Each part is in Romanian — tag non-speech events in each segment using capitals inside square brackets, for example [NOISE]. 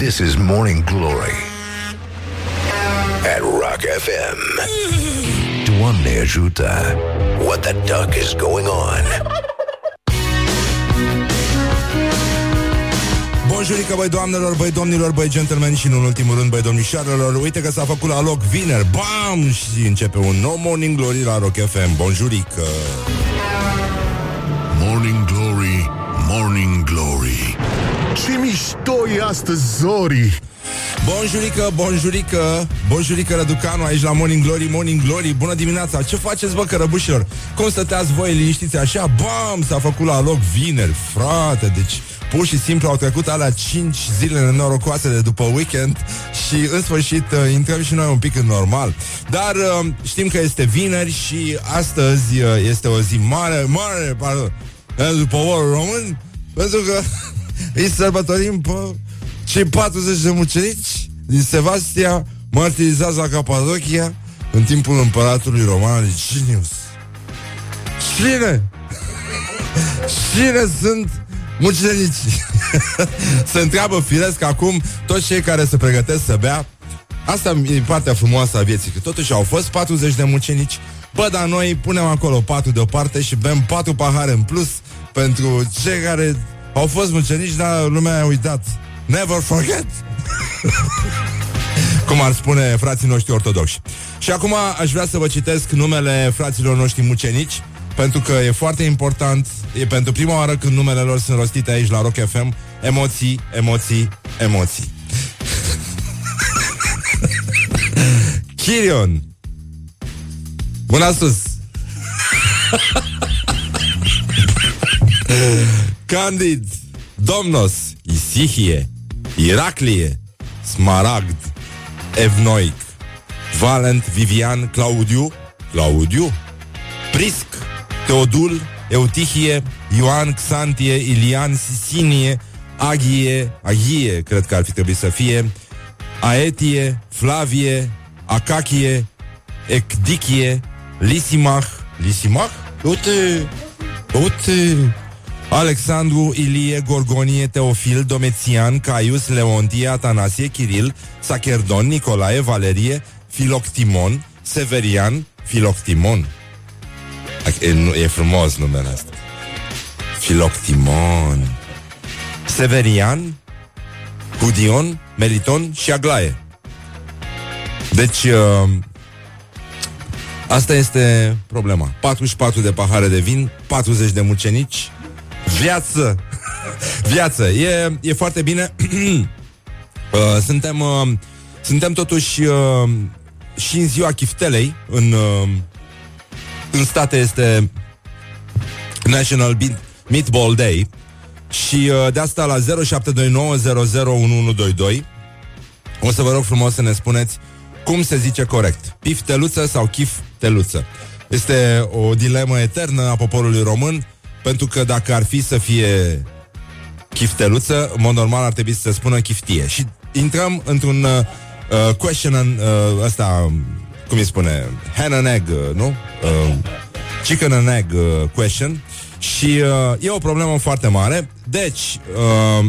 This is Morning Glory at Rock FM. Doamne ajută! What the duck is going on? Bonjurică, băi doamnelor, băi domnilor, băi gentlemen și, în ultimul rând, băi domnișoarelor Uite că s-a făcut la loc vineri, bam! Și începe un nou Morning Glory la Rock FM Bonjurică! Morning Glory, Morning Glory. Ce mișto e astăzi, Zori! Bonjurică, bonjurică, bonjurică Răducanu aici la Morning Glory, Morning Glory Bună dimineața, ce faceți bă cărăbușilor? Cum stăteați voi liniștiți așa? Bam, s-a făcut la loc vineri, frate Deci pur și simplu au trecut alea 5 zile nenorocoase de după weekend Și în sfârșit uh, intrăm și noi un pic în normal Dar uh, știm că este vineri și astăzi uh, este o zi mare, mare, pardon După orul român Pentru că îi sărbătorim pe cei 40 de mucenici din Sevastia martirizați la Capadocia în timpul împăratului roman Licinius. Cine? Cine sunt mucenicii? [LAUGHS] se întreabă firesc acum toți cei care se pregătesc să bea. Asta e partea frumoasă a vieții, că totuși au fost 40 de mucenici. Bă, dar noi punem acolo patru deoparte și bem patru pahare în plus pentru cei care au fost mucenici, dar lumea a uitat. Never forget! [LAUGHS] Cum ar spune frații noștri ortodoxi. Și acum aș vrea să vă citesc numele fraților noștri mucenici, pentru că e foarte important, e pentru prima oară când numele lor sunt rostite aici la Rock FM, emoții, emoții, emoții. [LAUGHS] Chirion Mâna sus Candid Domnos Isihie Iraclie Smaragd Evnoic Valent Vivian Claudiu Claudiu Prisc Teodul Eutihie Ioan Xantie Ilian Sisinie Aghie Aghie cred că ar fi trebuit să fie Aetie Flavie Acachie Ecdichie Lisimach Lisimach? Uite Uite Alexandru, Ilie, Gorgonie, Teofil, Domețian, Caius, Leontie, Atanasie, Kiril, Sacherdon, Nicolae, Valerie, Filoctimon, Severian, Filoctimon. E, e frumos numele ăsta. Filoctimon. Severian, Hudion, Meliton și Aglaie. Deci, uh, asta este problema. 44 de pahare de vin, 40 de mucenici, Viață! [LAUGHS] Viață! E, e foarte bine. [CLEARS THROAT] uh, suntem, uh, suntem totuși uh, și în ziua chiftelei. În, uh, în state este National Meatball Day. Și uh, de asta la 0729001122 o să vă rog frumos să ne spuneți cum se zice corect. Pifteluță sau chifteluță. Este o dilemă eternă a poporului român pentru că dacă ar fi să fie chifteluță, în mod normal ar trebui să se spună chiftie. Și intrăm într-un uh, uh question and, uh, ăsta, cum îi spune, hen and egg, uh, nu? Uh, chicken and egg uh, question. Și uh, e o problemă foarte mare. Deci, uh,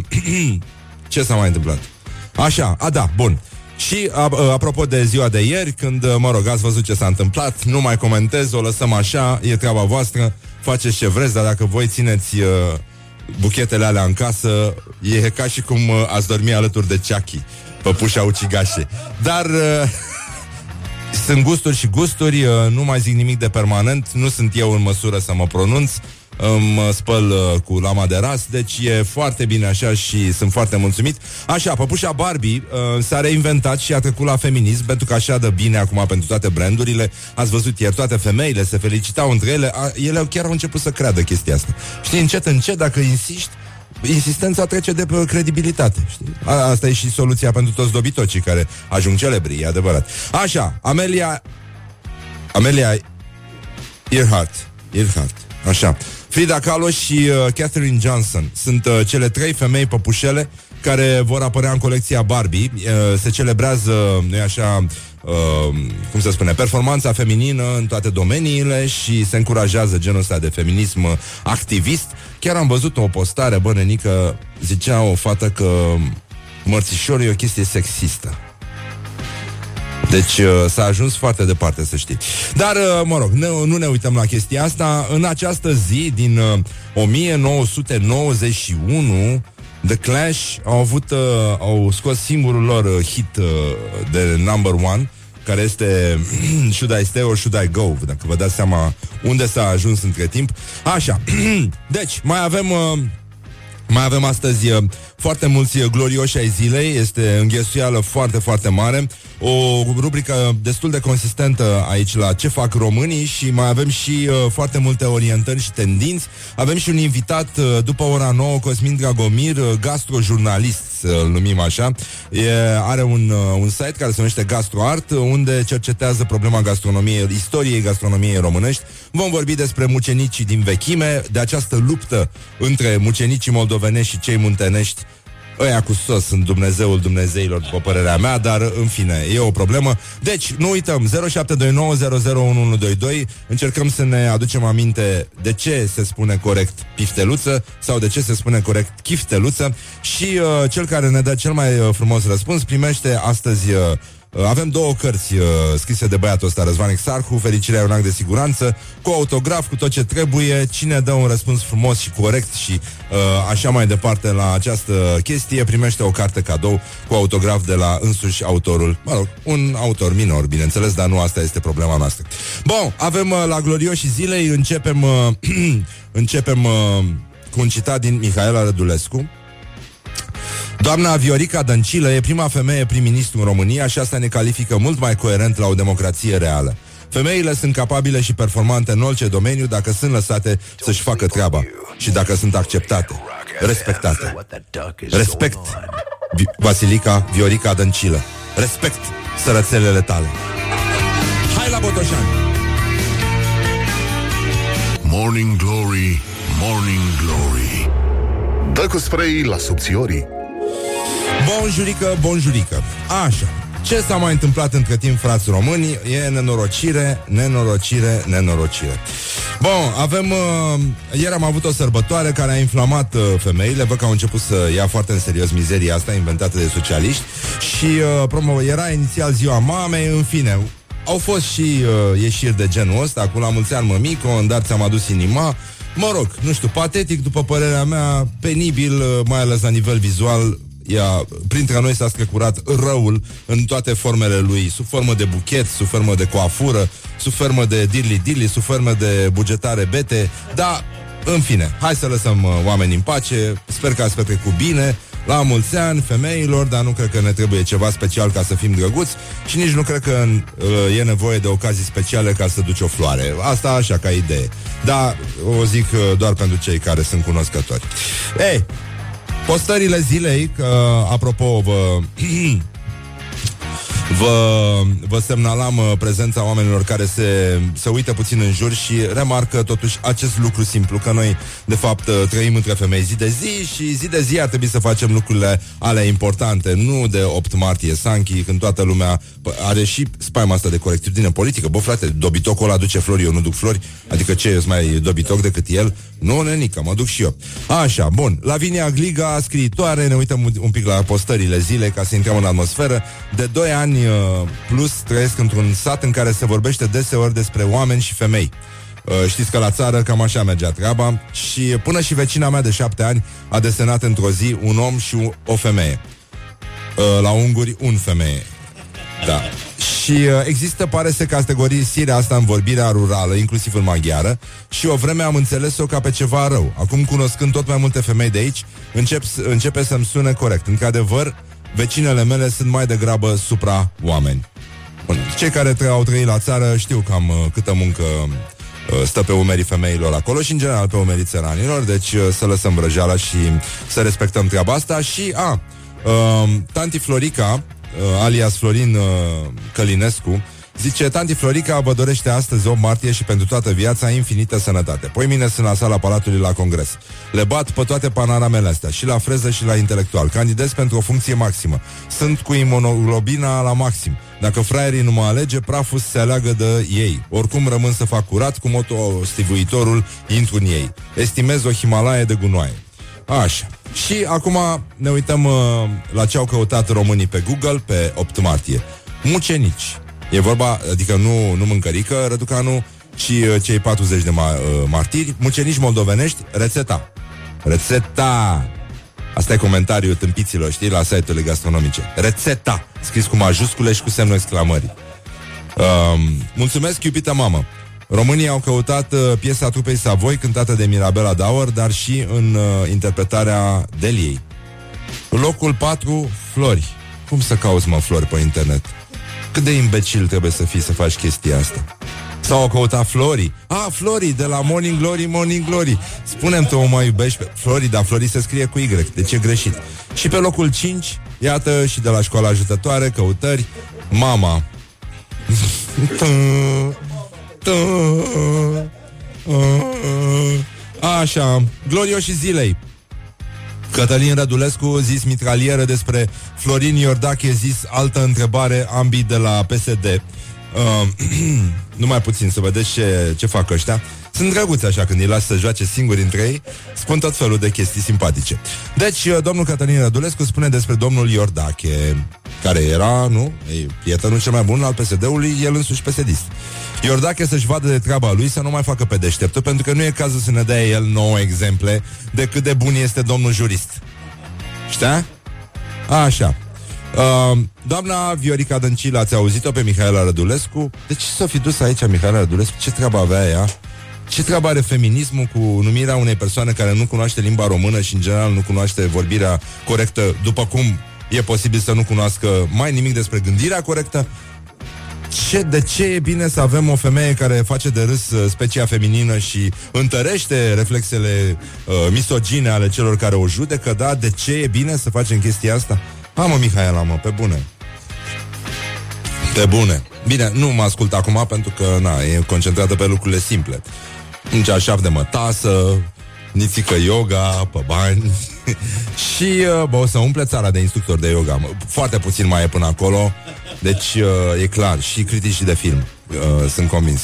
[CLEARS THROAT] ce s-a mai întâmplat? Așa, a da, bun. Și a, a, apropo de ziua de ieri, când, mă rog, ați văzut ce s-a întâmplat, nu mai comentez, o lăsăm așa, e treaba voastră faceți ce vreți, dar dacă voi țineți uh, buchetele alea în casă, e ca și cum uh, ați dormi alături de Chucky, păpușa ucigașe. Dar... Uh, [LAUGHS] sunt gusturi și gusturi, uh, nu mai zic nimic de permanent, nu sunt eu în măsură să mă pronunț, îmi spăl uh, cu lama de ras, deci e foarte bine așa și sunt foarte mulțumit. Așa, păpușa Barbie uh, s-a reinventat și a trecut la feminism, pentru că așa dă bine acum pentru toate brandurile. Ați văzut ieri, toate femeile se felicitau între ele, a, ele chiar au început să creadă chestia asta. Știi, încet, încet, dacă insiști, insistența trece de pe credibilitate. Știi? A, asta e și soluția pentru toți dobitocii care ajung celebri, e adevărat. Așa, Amelia... Amelia Earhart. Earhart. Așa. Frida Kahlo și uh, Catherine Johnson sunt uh, cele trei femei păpușele care vor apărea în colecția Barbie. Uh, se celebrează, nu așa, uh, cum se spune, performanța feminină în toate domeniile și se încurajează genul ăsta de feminism activist. Chiar am văzut o postare, bă, nenică, zicea o fată că mărțișor e o chestie sexistă. Deci uh, s-a ajuns foarte departe, să știi. Dar, uh, mă rog, ne, nu ne uităm la chestia asta. În această zi din uh, 1991, The Clash au avut, uh, au scos singurul lor uh, hit uh, de number one, care este [CLEARS THROAT] Should I Stay or Should I Go? Dacă vă dați seama unde s-a ajuns între timp. Așa, [CLEARS THROAT] deci, mai avem... Uh, mai avem astăzi uh, foarte mulți uh, glorioși ai zilei, este înghesuială foarte, foarte mare, o rubrică destul de consistentă aici la Ce fac românii și mai avem și uh, foarte multe orientări și tendinți. Avem și un invitat uh, după ora 9, Cosmin Dragomir, uh, gastrojurnalist, să-l numim așa. E, are un, uh, un site care se numește GastroArt, uh, unde cercetează problema gastronomiei, istoriei gastronomiei românești. Vom vorbi despre mucenicii din vechime, de această luptă între mucenicii moldovenești și cei muntenești Ăia cu sos sunt Dumnezeul Dumnezeilor, după părerea mea, dar în fine, e o problemă. Deci, nu uităm, 0729001122, încercăm să ne aducem aminte de ce se spune corect pifteluță sau de ce se spune corect chifteluță și uh, cel care ne dă cel mai uh, frumos răspuns primește astăzi uh, Uh, avem două cărți uh, scrise de băiatul ăsta, Răzvan Exarhu, Fericirea e un act de siguranță, cu autograf, cu tot ce trebuie. Cine dă un răspuns frumos și corect și uh, așa mai departe la această chestie, primește o carte cadou cu autograf de la însuși autorul. Mă rog, un autor minor, bineînțeles, dar nu asta este problema noastră. Bun, avem uh, la glorioși zilei, începem, uh, [CLEARS THROAT] începem uh, cu un citat din Mihaela Rădulescu, Doamna Viorica Dăncilă e prima femeie prim-ministru în România și asta ne califică mult mai coerent la o democrație reală. Femeile sunt capabile și performante în orice domeniu dacă sunt lăsate să-și facă treaba și dacă sunt acceptate, respectate. Respect, Vi- Vasilica Viorica Dăncilă. Respect sărățelele tale. Hai la Botoșani! Morning Glory, Morning Glory Dă cu spray la subțiorii Bonjurică, bonjurică. Așa. Ce s-a mai întâmplat între timp, frați români? E nenorocire, nenorocire, nenorocire. Bun, avem... Uh, ieri am avut o sărbătoare care a inflamat uh, femeile. Văd că au început să ia foarte în serios mizeria asta inventată de socialiști. Și uh, promo, era inițial ziua mamei, în fine... Au fost și uh, ieșiri de genul ăsta, cu la mulți ani mămico, în dar ți-am adus inima. Mă rog, nu știu, patetic, după părerea mea, penibil, uh, mai ales la nivel vizual, ea, printre noi s-a scăcurat răul în toate formele lui, sub formă de buchet, sub formă de coafură, sub formă de dirli-dirli, sub formă de bugetare bete, dar, în fine, hai să lăsăm uh, oamenii în pace, sper că ați petrecut bine, la mulți ani femeilor, dar nu cred că ne trebuie ceva special ca să fim drăguți și nici nu cred că uh, e nevoie de ocazii speciale ca să duci o floare. Asta așa ca idee. Dar o zic uh, doar pentru cei care sunt cunoscători. Ei, Postările zilei, că, apropo, vă, [CLEARS THROAT] vă, vă semnalam uh, prezența oamenilor care se, se uită puțin în jur și remarcă totuși acest lucru simplu, că noi, de fapt, uh, trăim între femei zi de zi și zi de zi ar trebui să facem lucrurile alea importante, nu de 8 martie Sanchi, când toată lumea bă, are și spaima asta de corectitudine politică. Bă, frate, dobitocul ăla aduce flori, eu nu duc flori, adică ce, eu mai dobitoc decât el? Nu, nenică, mă duc și eu. Așa, bun. Lavinia Gliga, scriitoare, ne uităm un- un pic la postările zile ca să intrăm în atmosferă. De 2 ani uh, plus trăiesc într-un sat în care se vorbește deseori despre oameni și femei. Uh, știți că la țară cam așa mergea treaba și până și vecina mea de șapte ani a desenat într-o zi un om și u- o femeie. Uh, la unguri, un femeie. Da. Și uh, există, pare să categorisirea asta în vorbirea rurală, inclusiv în maghiară, și o vreme am înțeles-o ca pe ceva rău. Acum, cunoscând tot mai multe femei de aici, încep, s- începe să-mi sune corect. Într-adevăr, vecinele mele sunt mai degrabă supra-oameni. Bun. Cei care tre- au trăit la țară știu cam uh, câtă muncă uh, stă pe umerii femeilor acolo și în general pe umerii țăranilor, deci uh, să lăsăm vrăjeala și să respectăm treaba asta și a, uh, tanti Florica, uh, alias Florin uh, Călinescu, Zice, tanti Florica vă dorește astăzi 8 martie și pentru toată viața infinită sănătate. Poi mine sunt la sala Palatului la Congres. Le bat pe toate panoramele astea, și la freză și la intelectual. Candidez pentru o funcție maximă. Sunt cu imunoglobina la maxim. Dacă fraierii nu mă alege, praful se aleagă de ei. Oricum rămân să fac curat, cu moto stivuitorul intru în ei. Estimez o Himalaie de gunoaie. Așa. Și acum ne uităm uh, la ce au căutat românii pe Google pe 8 martie. Mucenici. E vorba, adică nu, nu mâncărică, Răducanu, ci uh, cei 40 de ma- uh, martiri, mucenici moldovenești, rețeta. Rețeta! Asta e comentariul tâmpiților, știi, la site-urile gastronomice. Rețeta! Scris cu majuscule și cu semnul exclamării. Um, mulțumesc, iubita mamă! Românii au căutat uh, piesa trupei Savoi, cântată de Mirabela Dauer, dar și în uh, interpretarea Deliei. Locul 4, flori. Cum să cauți, mă, flori pe internet? Cât de imbecil trebuie să fii să faci chestia asta? Sau au căutat Flori. Ah, Flori, de la Morning Glory, Morning Glory. Spunem tu o mai iubești pe Flori, dar Flori se scrie cu Y, deci e greșit. Și pe locul 5, iată, și de la școala ajutătoare, căutări, Mama. [LAUGHS] Așa, glorioși zilei. Cătălin Rădulescu zis mitralieră despre Florin Iordache zis altă întrebare, ambii de la PSD. Uh, [CLEARS THROAT] numai puțin să vedeți ce, ce fac ăștia. Sunt drăguți așa când îi las să joace singuri între ei, spun tot felul de chestii simpatice. Deci, uh, domnul Cătălin Rădulescu spune despre domnul Iordache, care era, nu, e prietenul cel mai bun al PSD-ului, el însuși PSD-ist. Iordache să-și vadă de treaba lui să nu mai facă pe deșteptă, pentru că nu e cazul să ne dea el nouă exemple de cât de bun este domnul jurist. Știa? Așa. Uh, doamna Viorica Dăncilă, ați auzit-o pe Mihaela Rădulescu? De ce s-o fi dus aici Mihaela Rădulescu? Ce treabă avea ea? Ce treabă are feminismul cu numirea unei persoane care nu cunoaște limba română și în general nu cunoaște vorbirea corectă, după cum e posibil să nu cunoască mai nimic despre gândirea corectă? ce, de ce e bine să avem o femeie care face de râs uh, specia feminină și întărește reflexele uh, misogine ale celor care o judecă, da? De ce e bine să facem chestia asta? Ha, mă, Mihaela, mă, pe bune. Pe bune. Bine, nu mă ascult acum pentru că, na, e concentrată pe lucrurile simple. Un ceașaf de mătasă, nițică yoga, pe bani [LAUGHS] și uh, bă, o să umple țara de instructori de yoga. Foarte puțin mai e până acolo, deci uh, e clar. Și critici de film, uh, sunt convins.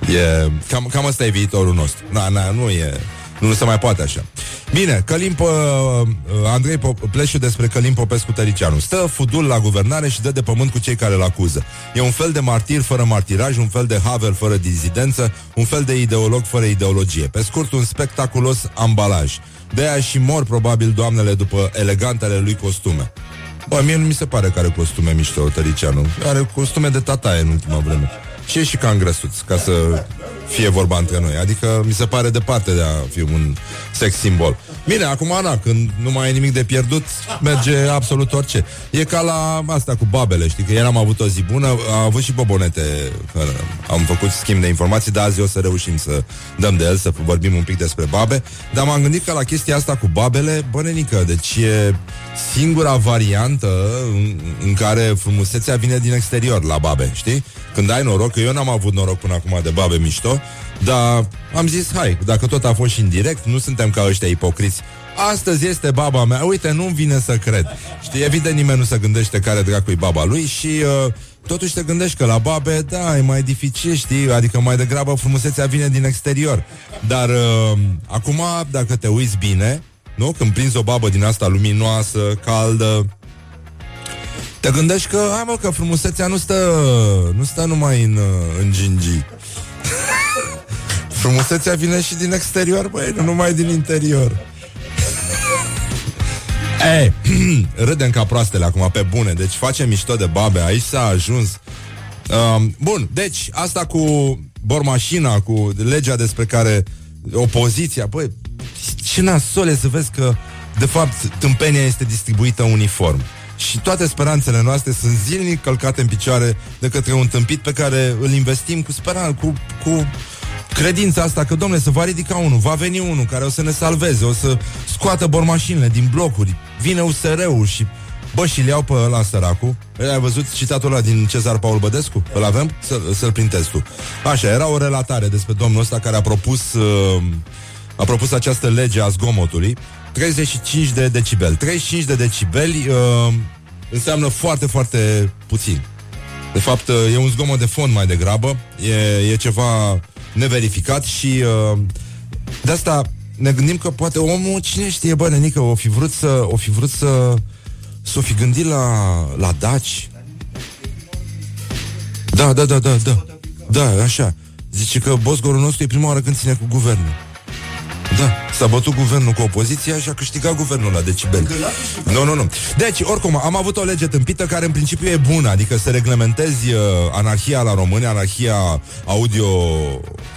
E, cam, cam asta e viitorul nostru. Na, na, nu e... Nu se mai poate așa. Bine, Călim uh, Andrei Pop- Pleșu despre Călim Popescu Tăricianu. Stă fudul la guvernare și dă de pământ cu cei care îl acuză. E un fel de martir fără martiraj, un fel de Havel fără dizidență, un fel de ideolog fără ideologie. Pe scurt, un spectaculos ambalaj. De aia și mor probabil doamnele după elegantele lui costume. Bă, mie nu mi se pare că are costume mișto Tăricianu. Are costume de tataie în ultima vreme. Și e și ca îngrăsuț, ca să fie vorba între noi. Adică mi se pare departe de a fi un sex simbol. Bine, acum, Ana, când nu mai e nimic de pierdut, merge absolut orice. E ca la asta cu babele, știi, că ieri am avut o zi bună, a avut și bobonete, că am făcut schimb de informații, dar azi o să reușim să dăm de el, să vorbim un pic despre babe, dar m-am gândit că la chestia asta cu babele, bănenică, deci e singura variantă în, în care frumusețea vine din exterior la babe, știi? Când ai noroc, că eu n-am avut noroc până acum de babe mișto, dar am zis, hai, dacă tot a fost și în direct, nu suntem ca ăștia ipocriți. Astăzi este baba mea, uite, nu-mi vine să cred. Știi, evident nimeni nu se gândește care dracu baba lui și... Uh, Totuși te gândești că la babe, da, e mai dificil, știi? Adică mai degrabă frumusețea vine din exterior. Dar uh, acum, dacă te uiți bine, nu? Când prinzi o babă din asta luminoasă, caldă, te gândești că, hai mă, că frumusețea nu stă, nu stă numai în, în gingii. [LAUGHS] frumusețea vine și din exterior, băi, nu numai din interior. [LAUGHS] Ei, [CLEARS THROAT] râdem ca proastele acum, pe bune, deci facem mișto de babe, aici s-a ajuns. Um, bun, deci asta cu bormașina, cu legea despre care opoziția, băi, ce nasole să vezi că de fapt tâmpenia este distribuită uniform. Și toate speranțele noastre sunt zilnic călcate în picioare de către un tâmpit pe care îl investim cu speranță, cu, cu credința asta că, domnule, să va ridica unul, va veni unul care o să ne salveze, o să scoată bormașinile din blocuri, vine USR-ul și Bă, și le iau pe ăla săracu Ai văzut citatul ăla din Cezar Paul Bădescu? Îl avem? Să, să-l printezi tu Așa, era o relatare despre domnul ăsta care a propus uh, A propus această lege a zgomotului 35 de decibeli 35 de decibeli uh, Înseamnă foarte, foarte puțin De fapt, uh, e un zgomot de fond mai degrabă E, e ceva neverificat și uh, de asta ne gândim că poate omul, cine știe, bă, nenică, o fi vrut să, o fi vrut să, să o fi gândit la, la daci. Da, da, da, da, da. Da, așa. Zice că Bosgorul nostru e prima oară când ține cu guvernul. Da, s-a bătut guvernul cu opoziția și a câștigat guvernul la decibel. Nu, nu, nu. Deci, oricum, am avut o lege tâmpită care în principiu e bună, adică să reglementezi uh, anarhia la români, anarhia audio,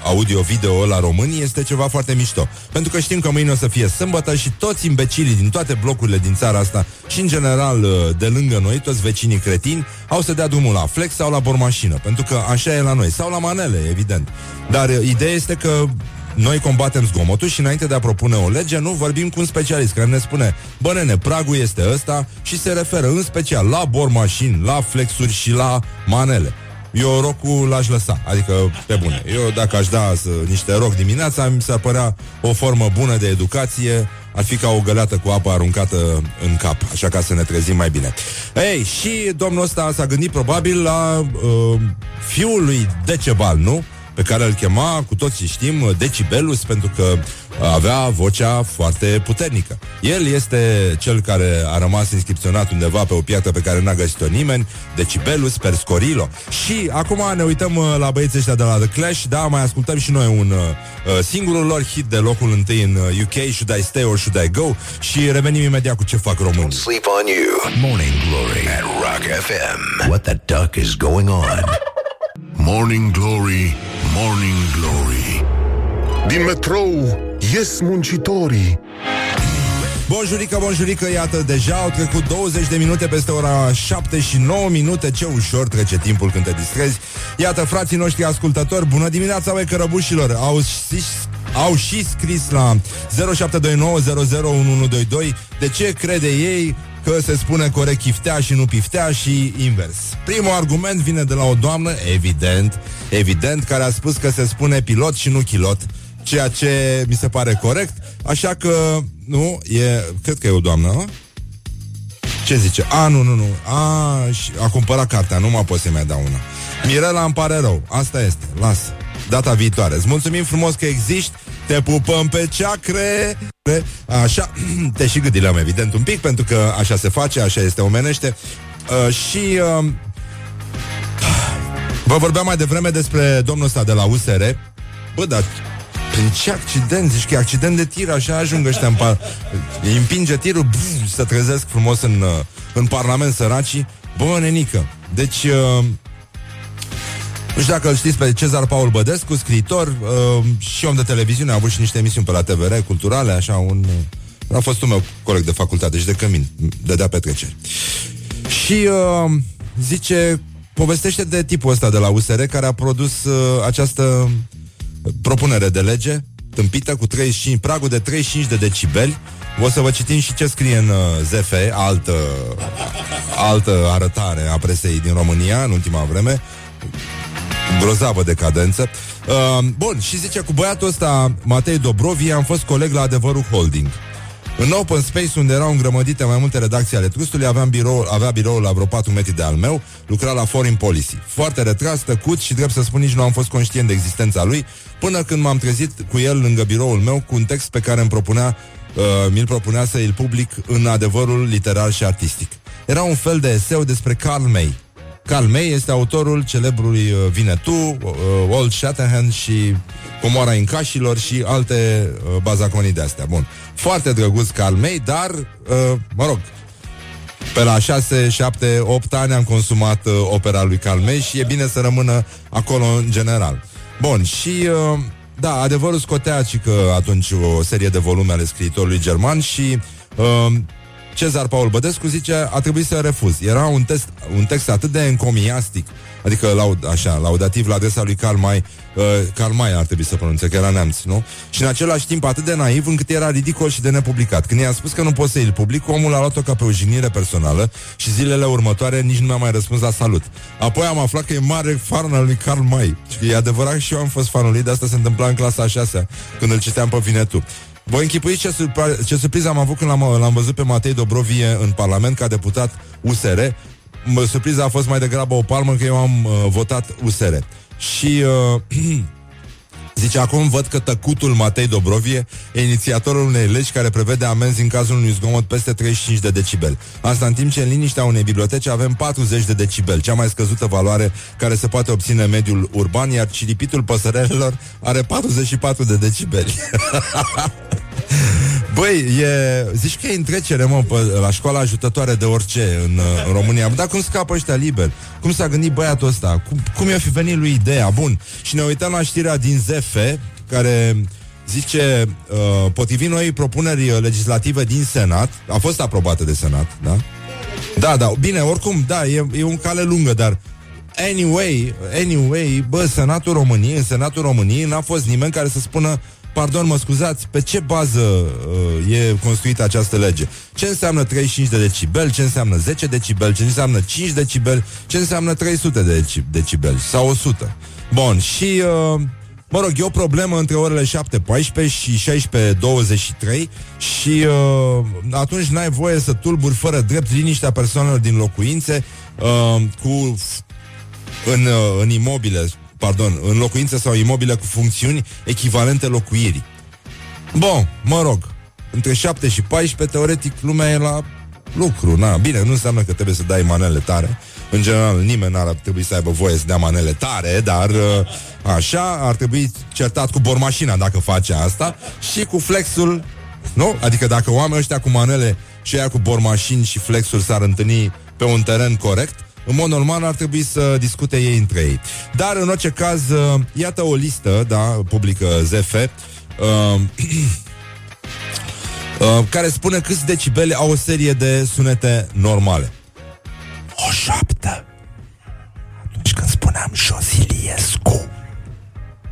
audio-video la români este ceva foarte mișto. Pentru că știm că mâine o să fie sâmbătă și toți imbecilii din toate blocurile din țara asta și în general uh, de lângă noi, toți vecinii cretini, au să dea drumul la flex sau la bormașină, pentru că așa e la noi, sau la manele, evident. Dar uh, ideea este că noi combatem zgomotul și înainte de a propune o lege, nu vorbim cu un specialist care ne spune, bă nene, pragul este ăsta și se referă în special la bormașini, la flexuri și la manele. Eu rocul l-aș lăsa, adică pe bune. Eu dacă aș da să, niște roc dimineața, mi s-ar părea o formă bună de educație, ar fi ca o găleată cu apă aruncată în cap, așa ca să ne trezim mai bine. Ei, și domnul ăsta s-a gândit probabil la uh, fiul lui Decebal, nu? Pe care îl chema, cu toții știm, Decibelus, pentru că avea vocea foarte puternică. El este cel care a rămas inscripționat undeva pe o piatră pe care n-a găsit-o nimeni, Decibelus Perscorilo. Și acum ne uităm uh, la băieții ăștia de la The Clash, da, mai ascultăm și noi un uh, uh singurul lor hit de locul întâi în UK, uh, Should I Stay or Should I Go? Și revenim imediat cu ce fac românii. Sleep on you. Morning Glory at Rock FM. What the duck is going on? [LAUGHS] Morning Glory, Morning Glory. Din metrou ies muncitorii. Bonjurică, bonjurică, iată, deja au trecut 20 de minute peste ora 7 și 9 minute. Ce ușor trece timpul când te distrezi. Iată, frații noștri ascultători, bună dimineața, voi cărăbușilor. Au, au și scris la 0729001122 De ce crede ei că se spune corect chiftea și nu piftea și invers. Primul argument vine de la o doamnă, evident, evident, care a spus că se spune pilot și nu chilot, ceea ce mi se pare corect, așa că, nu, e, cred că e o doamnă, a? Ce zice? A, nu, nu, nu. A, și a cumpărat cartea, nu mă pot să mai dau una. Mirela îmi pare rău. Asta este. Lasă. Data viitoare. Îți mulțumim frumos că existi. Te pupăm pe ceacre. Așa, [CLEARS THROAT] te și gândileam evident un pic, pentru că așa se face, așa este omenește. Uh, și uh, [SIGHS] vă vorbeam mai devreme despre domnul ăsta de la USR. Bă, dar prin ce accident? Zici că e accident de tir, așa ajung ăștia în par... Îi împinge tirul, buf, să trezesc frumos în, uh, în Parlament săracii. Bă, nenică. Deci, uh, nu știu dacă îl știți pe Cezar Paul Bădescu, scriitor uh, și om de televiziune, a avut și niște emisiuni pe la TVR, culturale, așa, un... Uh, a fost un meu coleg de facultate și de cămin, dădea petreceri. Și uh, zice, povestește de tipul ăsta de la USR care a produs uh, această propunere de lege tâmpită cu 35, pragul de 35 de decibeli. O să vă citim și ce scrie în uh, ZF, altă, altă arătare a presei din România în ultima vreme grozavă decadență. Uh, bun, și zice, cu băiatul ăsta, Matei Dobrovi, am fost coleg la Adevărul Holding. În open space, unde erau îngrămădite mai multe redacții ale trustului, aveam birou, avea biroul la vreo 4 metri de al meu, lucra la Foreign Policy. Foarte retras, tăcut și, drept să spun, nici nu am fost conștient de existența lui, până când m-am trezit cu el lângă biroul meu cu un text pe care îmi propunea, uh, mi-l propunea să îl public în adevărul literar și artistic. Era un fel de eseu despre Carl May, Carl May este autorul celebrului uh, Vinetu, uh, Old Shatterhand și Comoara Incașilor și alte uh, bazaconii de astea. Bun. Foarte drăguț Carl May, dar, uh, mă rog, pe la 6, 7, 8 ani am consumat uh, opera lui Carl May și e bine să rămână acolo în general. Bun, și... Uh, da, adevărul scotea și că atunci o serie de volume ale scriitorului german și uh, Cezar Paul Bădescu zice a trebuit să refuz. Era un, test, un text atât de encomiastic, adică laud, așa, laudativ la adresa lui Karl May, uh, Karl May ar trebui să pronunțe, că era neamț, nu? Și în același timp atât de naiv încât era ridicol și de nepublicat. Când i-a spus că nu poate să îl public, omul a luat-o ca pe o jignire personală și zilele următoare nici nu mi-a mai răspuns la salut. Apoi am aflat că e mare fan al lui Karl May. Și că e adevărat și eu am fost fanul lui, de asta se întâmpla în clasa a șasea, când îl citeam pe Vinetu. Voi închipuiți ce, surpri- ce surpriză am avut când l-am, l-am văzut pe Matei Dobrovie în Parlament ca deputat USR. Surpriza a fost mai degrabă o palmă că eu am uh, votat USR. Și uh, [CLEARS THROAT] Zice, acum văd că tăcutul Matei Dobrovie e inițiatorul unei legi care prevede amenzi în cazul unui zgomot peste 35 de decibel. Asta în timp ce în liniștea unei biblioteci avem 40 de decibel, cea mai scăzută valoare care se poate obține în mediul urban, iar ciripitul păsărelelor are 44 de decibeli. [LAUGHS] Băi, e, zici că e în trecere, mă, pe, la școala ajutătoare de orice în, în România. Dar cum scapă ăștia liber? Cum s-a gândit băiatul ăsta? Cum, cum i-a fi venit lui ideea? Bun. Și ne uităm la știrea din ZF, care zice, uh, potrivit noi propuneri legislative din Senat, a fost aprobată de Senat, da? Da, da, bine, oricum, da, e, e un cale lungă, dar anyway, anyway, bă, Senatul României, în Senatul României n-a fost nimeni care să spună Pardon, mă scuzați, pe ce bază uh, e construită această lege? Ce înseamnă 35 de decibel? Ce înseamnă 10 decibel? Ce înseamnă 5 decibel? Ce înseamnă 300 de decibel? Sau 100? Bun, și... Uh, Mă rog, e o problemă între orele 7.14 și 16.23 și uh, atunci n-ai voie să tulburi fără drept liniștea persoanelor din locuințe uh, cu în, uh, în imobile pardon, în locuințe sau imobile cu funcțiuni echivalente locuirii. Bun, mă rog, între 7 și 14, teoretic, lumea e la lucru. Na, bine, nu înseamnă că trebuie să dai manele tare. În general, nimeni n-ar trebui să aibă voie să dea manele tare, dar uh, așa ar trebui certat cu bormașina dacă face asta și cu flexul, nu? Adică dacă oamenii ăștia cu manele și aia cu bormașini și flexul s-ar întâlni pe un teren corect, în mod normal ar trebui să discute ei între ei. Dar, în orice caz, uh, iată o listă, da, publică ZF, uh, [CLEARS THROAT] uh, care spune câți decibeli au o serie de sunete normale. O șaptă. Atunci când spuneam Josiliescu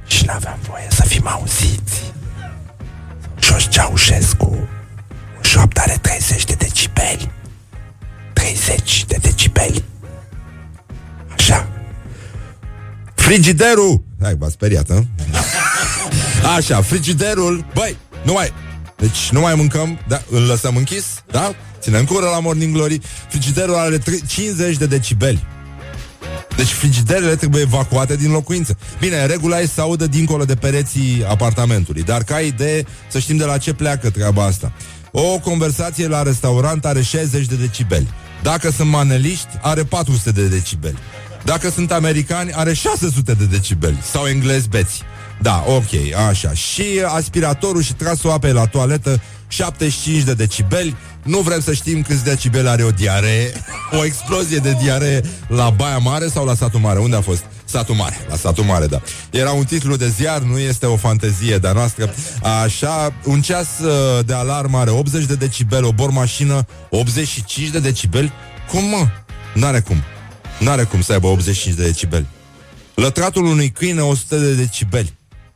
și n-aveam voie să fim auziți. Jos Ceaușescu. O șoaptă are 30 de decibeli. 30 de decibeli. Așa. Frigiderul! Hai, v-a speriat, hă? Așa, frigiderul, băi, nu mai... Deci nu mai mâncăm, da, îl lăsăm închis, da? Ținem cură la Morning Glory. Frigiderul are 50 de decibeli. Deci frigiderele trebuie evacuate din locuință. Bine, regula e să audă dincolo de pereții apartamentului, dar ca idee să știm de la ce pleacă treaba asta. O conversație la restaurant are 60 de decibeli. Dacă sunt maneliști, are 400 de decibeli. Dacă sunt americani, are 600 de decibeli. Sau englezi beți. Da, ok, așa. Și aspiratorul și trasul apei la toaletă 75 de decibeli. Nu vrem să știm câți decibeli are o diaree. O explozie de diaree la Baia Mare sau la Satul Mare. Unde a fost? Satul Mare, la Satul Mare, da. Era un titlu de ziar, nu este o fantezie de-a noastră. Așa, un ceas uh, de alarmă are 80 de decibeli, o bormașină 85 de decibeli. Cum, mă? N-are cum. N-are cum să aibă 85 de decibeli. Lătratul unui câine 100 de decibeli.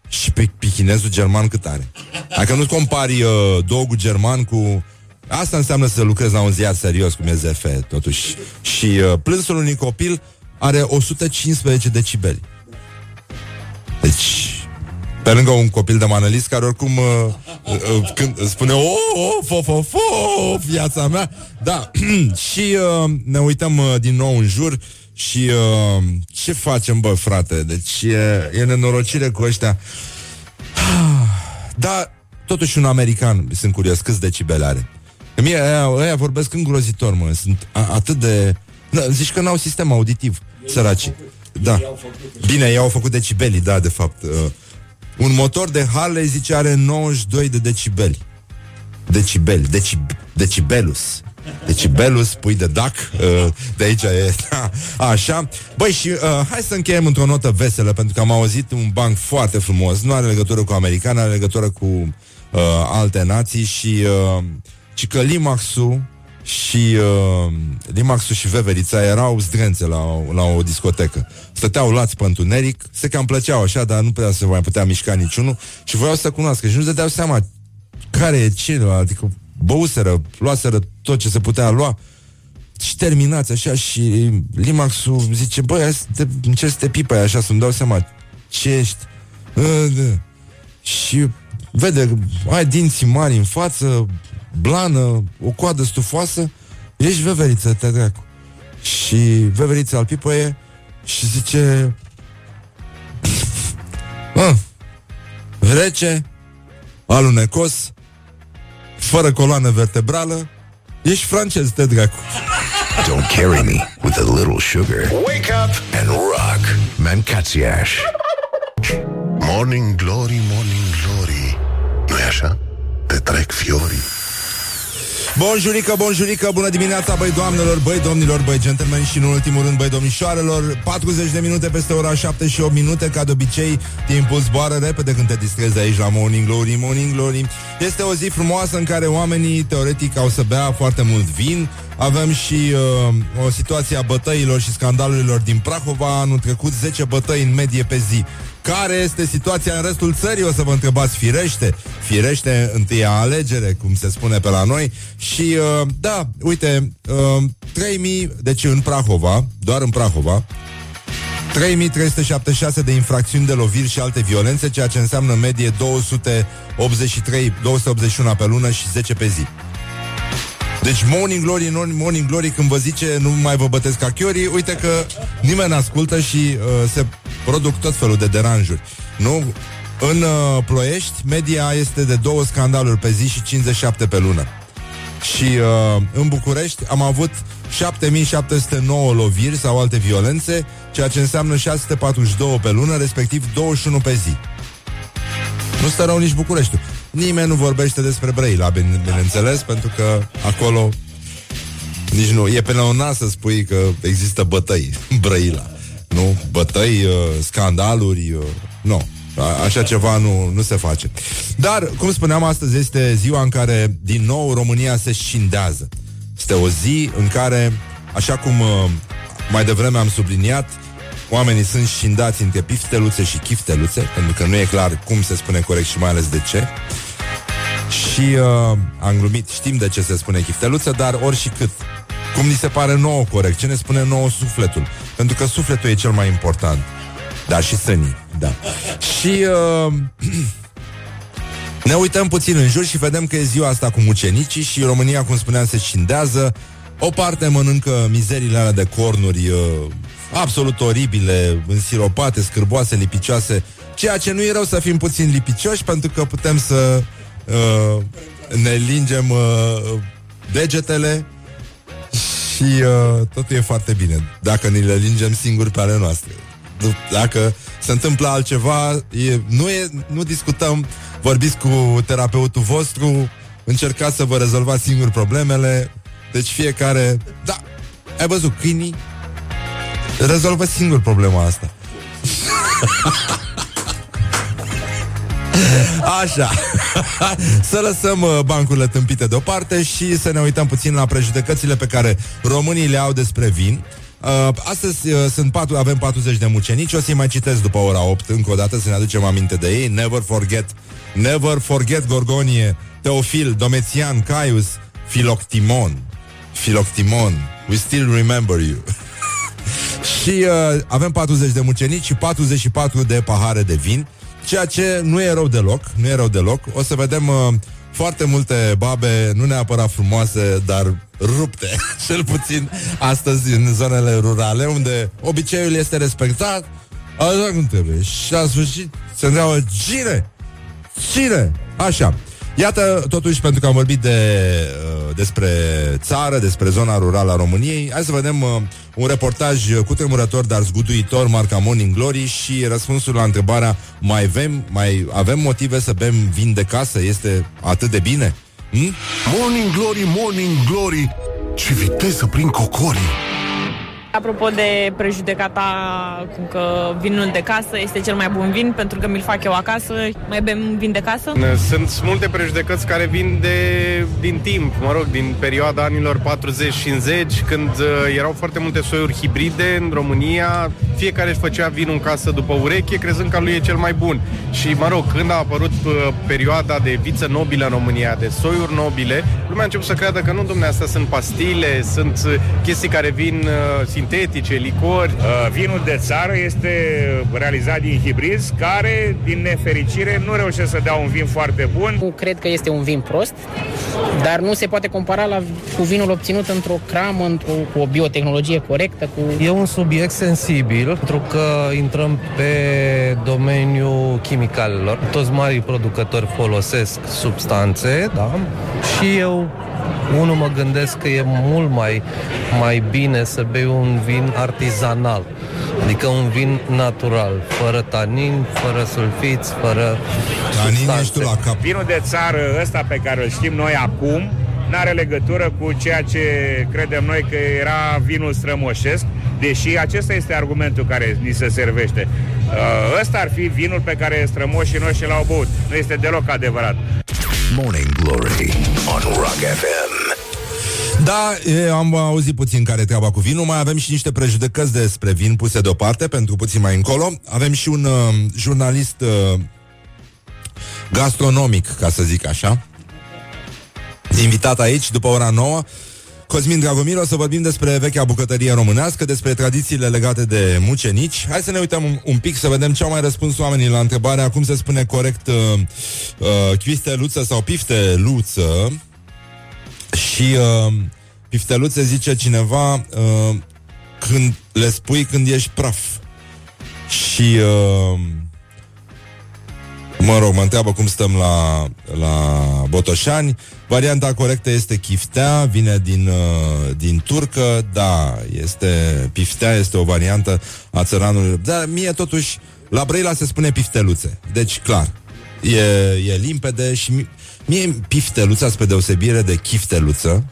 Și pe pichinezul german cât are? Dacă nu compari uh, dogul german cu... Asta înseamnă să lucrezi la un ziar serios cum e ZF, totuși. Și uh, plânsul unui copil are 115 decibeli. Deci, pe lângă un copil de manelist care oricum uh, uh, când spune o, oh, fo, fo, fo, viața mea. Da, [CLEARS THROAT] și uh, ne uităm uh, din nou în jur și uh, ce facem, bă, frate? Deci e, e nenorocire cu ăștia. [SIGHS] Da, totuși un american, sunt curios, câți decibeli are? Mie, aia, aia vorbesc îngrozitor, mă, sunt a, atât de... Da, zici că n-au sistem auditiv, săraci. Da. Bine, ei au făcut decibelii, da, de fapt. Uh, un motor de Harley, zice, are 92 de decibeli. Decibel, deci, decibelus. Decibelus, pui de dac uh, De aici e da, Așa Băi și uh, hai să încheiem într-o notă veselă Pentru că am auzit un banc foarte frumos Nu are legătură cu american Are legătură cu uh, alte nații Și uh, ci că Limaxul și uh, Limaxul și Veverița erau zdrențe la, la o discotecă. Stăteau lați pe întuneric, se cam plăceau așa, dar nu putea să mai putea mișca niciunul și voiau să cunoască și nu se dădeau seama care e cine, adică băuseră, luaseră tot ce se putea lua și terminați așa și Limaxul zice, băi, hai să te, încerc să te pipă așa, să-mi dau seama ce ești. Și vede, ai dinții mari în față, blană, o coadă stufoasă, ești veveriță, te dracu. Și veverița al pipăie și zice, ah, rece, alunecos, fără coloană vertebrală, ești francez, te dracu. Don't carry me with a little sugar. Wake up and rock. Mancațiaș. Morning Glory, Morning Glory nu e așa? Te trec fiorii Bonjurică, bonjurică, bună dimineața, băi doamnelor, băi domnilor, băi gentlemen și în ultimul rând, băi domnișoarelor. 40 de minute peste ora 7 și 8 minute, ca de obicei, timpul zboară repede când te distrezi aici la Morning Glory, Morning Glory. Este o zi frumoasă în care oamenii, teoretic, au să bea foarte mult vin avem și uh, o situație a bătăilor și scandalurilor din Prahova Anul trecut 10 bătăi în medie pe zi care este situația în restul țării? O să vă întrebați firește. Firește întâia alegere, cum se spune pe la noi. Și, uh, da, uite, uh, 3000, deci în Prahova, doar în Prahova, 3376 de infracțiuni de loviri și alte violențe, ceea ce înseamnă medie 283, 281 pe lună și 10 pe zi. Deci Morning Glory, Morning Glory Când vă zice nu mai vă bătesc ca chiori Uite că nimeni ascultă și uh, Se produc tot felul de deranjuri Nu? În uh, Ploiești Media este de două scandaluri pe zi Și 57 pe lună Și uh, în București am avut 7709 loviri sau alte violențe, ceea ce înseamnă 642 pe lună, respectiv 21 pe zi. Nu stă rău nici Bucureștiul. Nimeni nu vorbește despre Brăila, bine, bineînțeles, pentru că acolo nici nu. E pe să spui că există bătăi [LAUGHS] Brăila. Nu? Bătăi, uh, scandaluri, uh, nu. A- așa ceva nu, nu se face. Dar, cum spuneam, astăzi este ziua în care, din nou, România se scindează. Este o zi în care, așa cum uh, mai devreme am subliniat, oamenii sunt șindați între pifteluțe și chifteluțe, pentru că nu e clar cum se spune corect și mai ales de ce. Și uh, am glumit, știm de ce se spune chifteluță, dar ori și cât. Cum ni se pare nouă corect, ce ne spune nouă sufletul. Pentru că sufletul e cel mai important. Da, și sânii, da. Și uh, [CLEARS THROAT] ne uităm puțin în jur și vedem că e ziua asta cu mucenicii și România, cum spuneam, se scindează. O parte mănâncă mizerile alea de cornuri uh, absolut oribile, însiropate, scârboase, lipicioase, ceea ce nu e rău să fim puțin lipicioși, pentru că putem să uh, ne lingem uh, degetele și uh, totul e foarte bine dacă ni le lingem singuri pe ale noastre. Dacă se întâmplă altceva, e, nu, e, nu discutăm, vorbiți cu terapeutul vostru, încercați să vă rezolvați singuri problemele, deci fiecare... Da, ai văzut, câinii rezolvă singur problema asta. [LAUGHS] Așa. [LAUGHS] Să lăsăm uh, bancurile tâmpite deoparte Și să ne uităm puțin la prejudecățile Pe care românii le au despre vin. Uh, astăzi uh, sunt patru, avem 40 de mucenici. O să-i mai citesc după ora 8 Încă o dată să ne aducem aminte de ei. Never forget Never forget Gorgonie Teofil, Dometian, Caius Filoctimon. Filoctimon We still remember you. [LAUGHS] Și uh, avem 40 de mucenici și 44 de pahare de vin Ceea ce nu e rău deloc, nu e rău deloc. O să vedem uh, foarte multe babe, nu neapărat frumoase, dar rupte, [LAUGHS] cel puțin astăzi în zonele rurale, unde obiceiul este respectat, așa cum trebuie. Și la sfârșit se întreabă, cine? Cine? Așa. Iată, totuși, pentru că am vorbit de, uh, despre țară, despre zona rurală a României, hai să vedem uh, un reportaj cu tremurător, dar zguduitor, marca Morning Glory și răspunsul la întrebarea mai avem, mai avem motive să bem vin de casă? Este atât de bine? Hm? Morning Glory, Morning Glory, ce viteză prin cocorii! Apropo de prejudecata cum că vinul de casă este cel mai bun vin pentru că mi-l fac eu acasă, mai bem vin de casă? Sunt multe prejudecăți care vin de, din timp, mă rog, din perioada anilor 40-50, când uh, erau foarte multe soiuri hibride în România, fiecare își făcea vinul în casă după ureche, crezând că lui e cel mai bun. Și, mă rog, când a apărut uh, perioada de viță nobilă în România, de soiuri nobile, lumea a început să creadă că nu, domne, astea sunt pastile, sunt uh, chestii care vin uh, sintetice, licori. Uh, vinul de țară este realizat din hibrizi care, din nefericire, nu reușesc să dea un vin foarte bun. Nu cred că este un vin prost, dar nu se poate compara la, cu vinul obținut într-o cramă, într-o, cu o biotehnologie corectă. Cu... E un subiect sensibil, pentru că intrăm pe domeniul chimicalelor. Toți marii producători folosesc substanțe, da? Și eu unul mă gândesc că e mult mai, mai bine să bei un vin artizanal, adică un vin natural, fără tanin, fără sulfiți, fără Tanin substanțe. ești tu la cap. Vinul de țară ăsta pe care îl știm noi acum n-are legătură cu ceea ce credem noi că era vinul strămoșesc, deși acesta este argumentul care ni se servește. Uh, Ăsta ar fi vinul pe care strămoșii noștri l-au băut. Nu este deloc adevărat. Morning Glory on Rock FM. Da, e, am auzit puțin care treaba cu vinul Mai avem și niște prejudecăți despre vin puse deoparte Pentru puțin mai încolo Avem și un uh, jurnalist uh, Gastronomic, ca să zic așa Invitat aici după ora 9 Cosmin Dragomir, o să vorbim despre vechea bucătărie românească, despre tradițiile legate de mucenici. Hai să ne uităm un, un pic să vedem ce au mai răspuns oamenii la întrebarea cum se spune corect uh, uh, chvisteluță sau pifteluță. Și uh, pifteluțe zice cineva uh, când le spui când ești praf. Și uh, Mă rog, mă întreabă cum stăm la, la Botoșani. Varianta corectă este chiftea, vine din, uh, din turcă, da, este piftea, este o variantă a țăranului. Dar mie totuși, la Brăila se spune pifteluțe, deci clar, e, e limpede și mi- mie pifteluța, spre deosebire de chifteluță,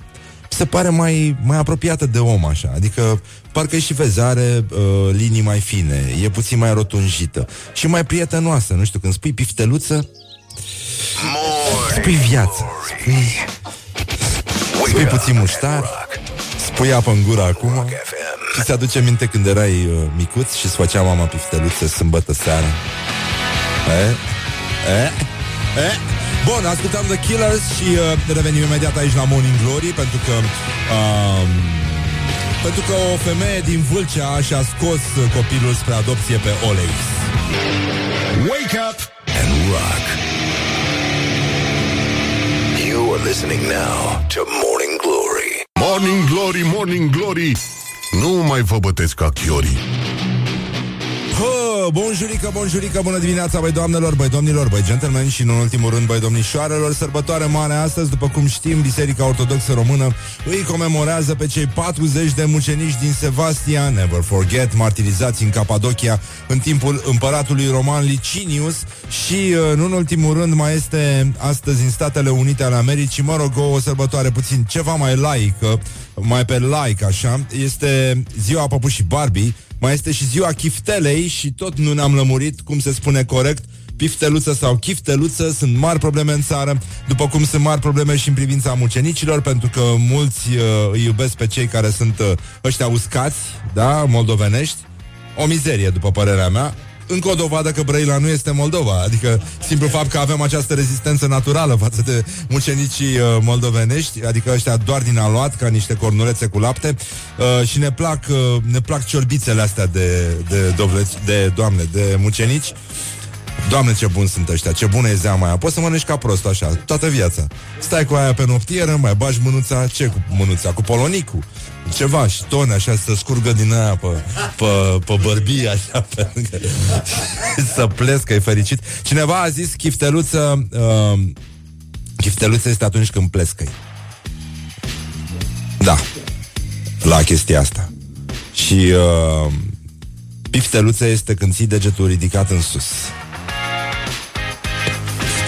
se pare mai, mai apropiată de om așa Adică parcă și vezi are uh, linii mai fine E puțin mai rotunjită Și mai prietenoasă, nu știu, când spui pifteluță Spui viață Spui, spui puțin muștar Spui apă în gură acum Și ți aduce minte când erai uh, micuț Și îți făcea mama pifteluțe sâmbătă seara E? E? E? Bun, ascultăm The Killers și uh, revenim imediat aici la Morning Glory pentru că um, pentru că o femeie din Vâlcea și-a scos uh, copilul spre adopție pe Olex. Wake up And rock. You are listening now to Morning Glory. Morning Glory, Morning Glory Nu mai vă bătesc ca chiorii Hă, bonjurică, bonjurică, bună dimineața, băi doamnelor, băi domnilor, băi gentlemen și, în ultimul rând, băi domnișoarelor. Sărbătoare mare astăzi, după cum știm, Biserica Ortodoxă Română îi comemorează pe cei 40 de mucenici din Sevastia, never forget, martirizați în Capadocia în timpul împăratului roman Licinius. Și, uh, nu în ultimul rând, mai este astăzi în Statele Unite ale Americii, mă rog, o sărbătoare puțin ceva mai laică, mai pe like, așa, este ziua Păpușii Barbie, mai este și ziua chiftelei și tot nu ne-am lămurit cum se spune corect Pifteluță sau chifteluță sunt mari probleme în țară, după cum sunt mari probleme și în privința mucenicilor, pentru că mulți uh, îi iubesc pe cei care sunt uh, ăștia uscați, da, moldovenești. O mizerie, după părerea mea. Încă o dovadă că Brăila nu este Moldova, adică simplu fapt că avem această rezistență naturală față de mucenicii uh, moldovenești, adică ăștia doar din aluat, ca niște cornulețe cu lapte uh, și ne plac, uh, ne plac ciorbițele astea de, de, dovleți, de doamne, de mucenici. Doamne, ce bun sunt ăștia, ce bună e zeama aia Poți să mănânci ca prost așa, toată viața Stai cu aia pe noptieră, mai bagi mânuța Ce cu mânuța? Cu polonicul Ceva, și tone așa, să scurgă din aia Pe, pe, pe bărbie așa [LAUGHS] pe, Să plescă, e fericit. Cineva a zis chifteluță uh, Chifteluță este atunci când plescă Da La chestia asta. Și uh, Pifteluță este când ții degetul ridicat în sus.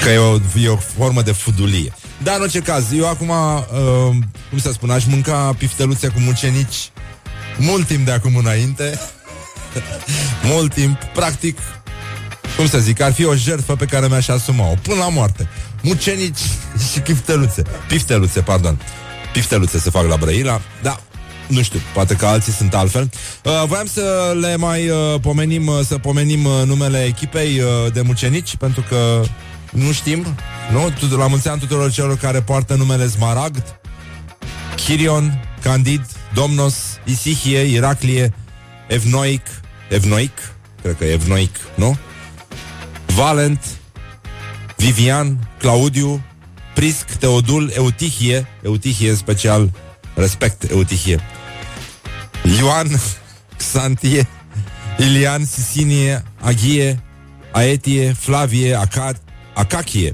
Că e o, e o formă de fudulie Dar în orice caz, eu acum uh, Cum să spun, aș mânca pifteluțe cu mucenici Mult timp de acum înainte. [LAUGHS] Mult timp, practic Cum să zic, ar fi o jertfă pe care mi-aș asuma-o. Până la moarte. Mucenici [LAUGHS] și pifteluțe. Pifteluțe, pardon. Pifteluțe se fac la Brăila Da, nu știu, poate că alții sunt altfel. Uh, voiam să le mai uh, pomenim, uh, să pomenim uh, numele echipei uh, de mucenici, pentru că nu știm, nu? Tu- La mulți ani tuturor celor care poartă numele Smaragd, Chirion, Candid, Domnos, Isihie, Iraclie, Evnoic, Evnoic, cred că Evnoic, nu? Valent, Vivian, Claudiu, Prisc, Teodul, Eutihie, Eutihie în special, respect Eutihie, Ioan, [LAUGHS] Xantie, Ilian, Sisinie, Aghie, Aetie, Flavie, Acad, Acachie,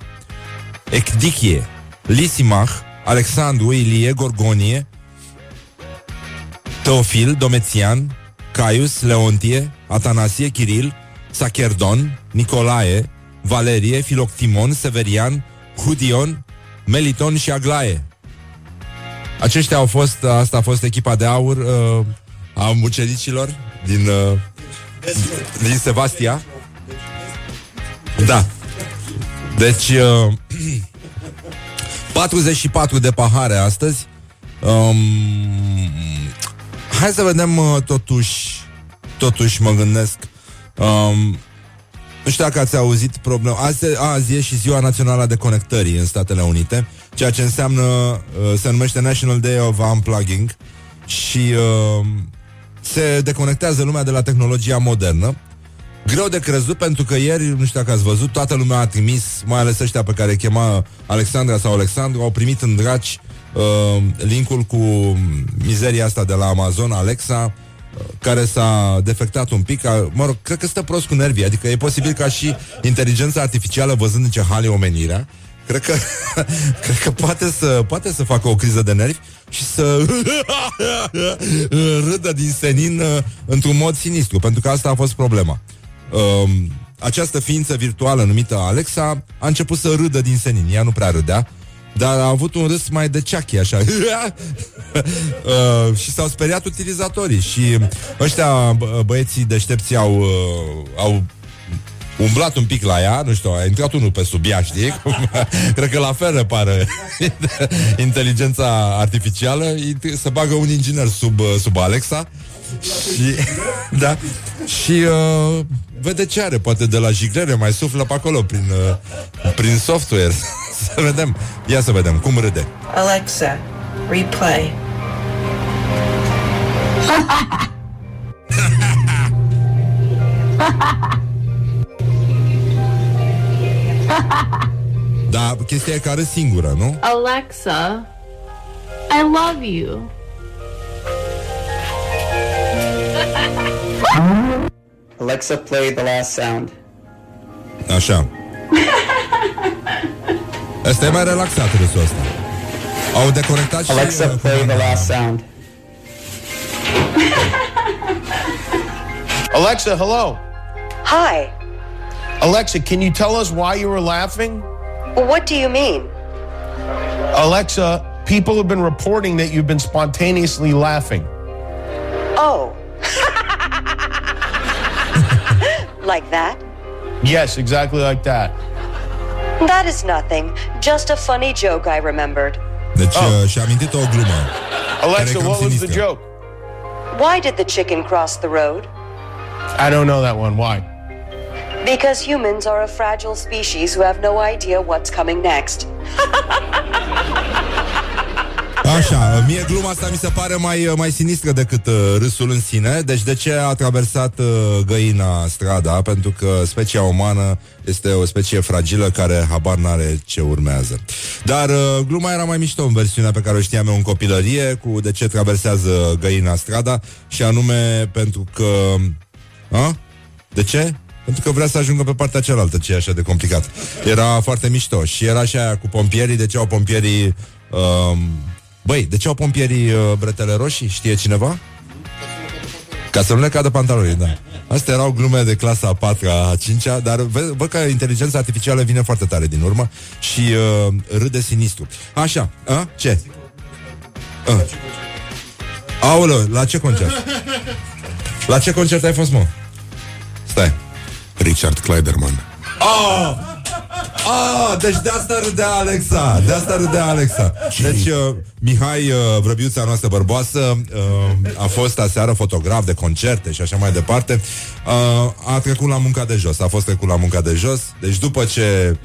Ecdichie, Lisimach, Alexandru, Ilie, Gorgonie, Teofil, Domețian, Caius, Leontie, Atanasie, Chiril, Sacherdon, Nicolae, Valerie, Filoctimon, Severian, Hudion, Meliton și Aglae. Aceștia au fost, asta a fost echipa de aur uh, a mucenicilor din, uh, din Sebastia. Da. Deci, uh, [CLEARS THROAT] 44 de pahare astăzi. Um, hai să vedem uh, totuși, totuși mă gândesc. Um, nu știu dacă ați auzit problema. Azi, azi e și ziua națională de conectării în Statele Unite, ceea ce înseamnă, uh, se numește National Day of Unplugging și uh, se deconectează lumea de la tehnologia modernă. Greu de crezut pentru că ieri, nu știu dacă ați văzut, toată lumea a trimis, mai ales ăștia pe care îi chema Alexandra sau Alexandru, au primit în draci uh, linkul cu mizeria asta de la Amazon, Alexa, uh, care s-a defectat un pic, a, mă rog, cred că stă prost cu nervii, adică e posibil ca și inteligența artificială văzând în ce hal e omenirea, cred că, [LAUGHS] cred că poate, să, poate să facă o criză de nervi și să [LAUGHS] râdă din senin uh, într-un mod sinistru, pentru că asta a fost problema. Um, această ființă virtuală numită Alexa a început să râdă din senin. Ea nu prea râdea, dar a avut un râs mai de ceachi, așa. [LAUGHS] uh, și s-au speriat utilizatorii. Și ăștia bă- băieții deștepți au, uh, au umblat un pic la ea, nu știu, a intrat unul pe sub ea, știi? [LAUGHS] Cum, cred că la fel repară [LAUGHS] inteligența artificială, se bagă un inginer sub, uh, sub Alexa și, [LAUGHS] da, și uh, vede ce are, poate de la jiglere mai suflă pe acolo prin, uh, prin software. să vedem, ia să vedem cum râde. Alexa, replay. Da, chestia e că are singură, nu? Alexa, I love you. Alexa, play the last sound. Așa. Asta e mai relaxat râsul ăsta. Au deconectat și... Alexa, uh, play the comanda. last sound. Alexa, hello. Hi. Alexa, can you tell us why you were laughing? What do you mean? Alexa, people have been reporting that you've been spontaneously laughing. Oh. [LAUGHS] like that? Yes, exactly like that. That is nothing. Just a funny joke I remembered. Deci uh, și-a amintit o glumă. Alexa, cam what was the joke? Why did the chicken cross the road? I don't know that one. Why? Because humans are a fragile species who have no idea what's coming next. Așa, mie gluma asta mi se pare mai, mai sinistră decât uh, râsul în sine. Deci de ce a traversat uh, găina strada? Pentru că specia umană este o specie fragilă care habar n-are ce urmează. Dar uh, gluma era mai mișto în versiunea pe care o știam eu în copilărie cu de ce traversează găina strada și anume pentru că... A? De ce? Pentru că vrea să ajungă pe partea cealaltă, ce e așa de complicat. Era foarte mișto. Și era și aia cu pompierii, de ce au pompierii... Um, băi, de ce au pompierii uh, bretele roșii? Știe cineva? Ca să nu le cadă pantalonii, da. Astea erau glume de clasa a 4 a 5 dar vă- văd că inteligența artificială vine foarte tare din urmă și uh, râde sinistru. Așa, a? ce? A. Aoleu, la ce concert? La ce concert ai fost, mă? Stai. Richard Kleiderman. Oh! Ah, deci de asta râdea Alexa De asta râdea Alexa Deci uh, Mihai, uh, vrăbiuța noastră bărboasă uh, A fost aseară fotograf de concerte Și așa mai departe uh, A trecut la munca de jos A fost trecut la munca de jos Deci după ce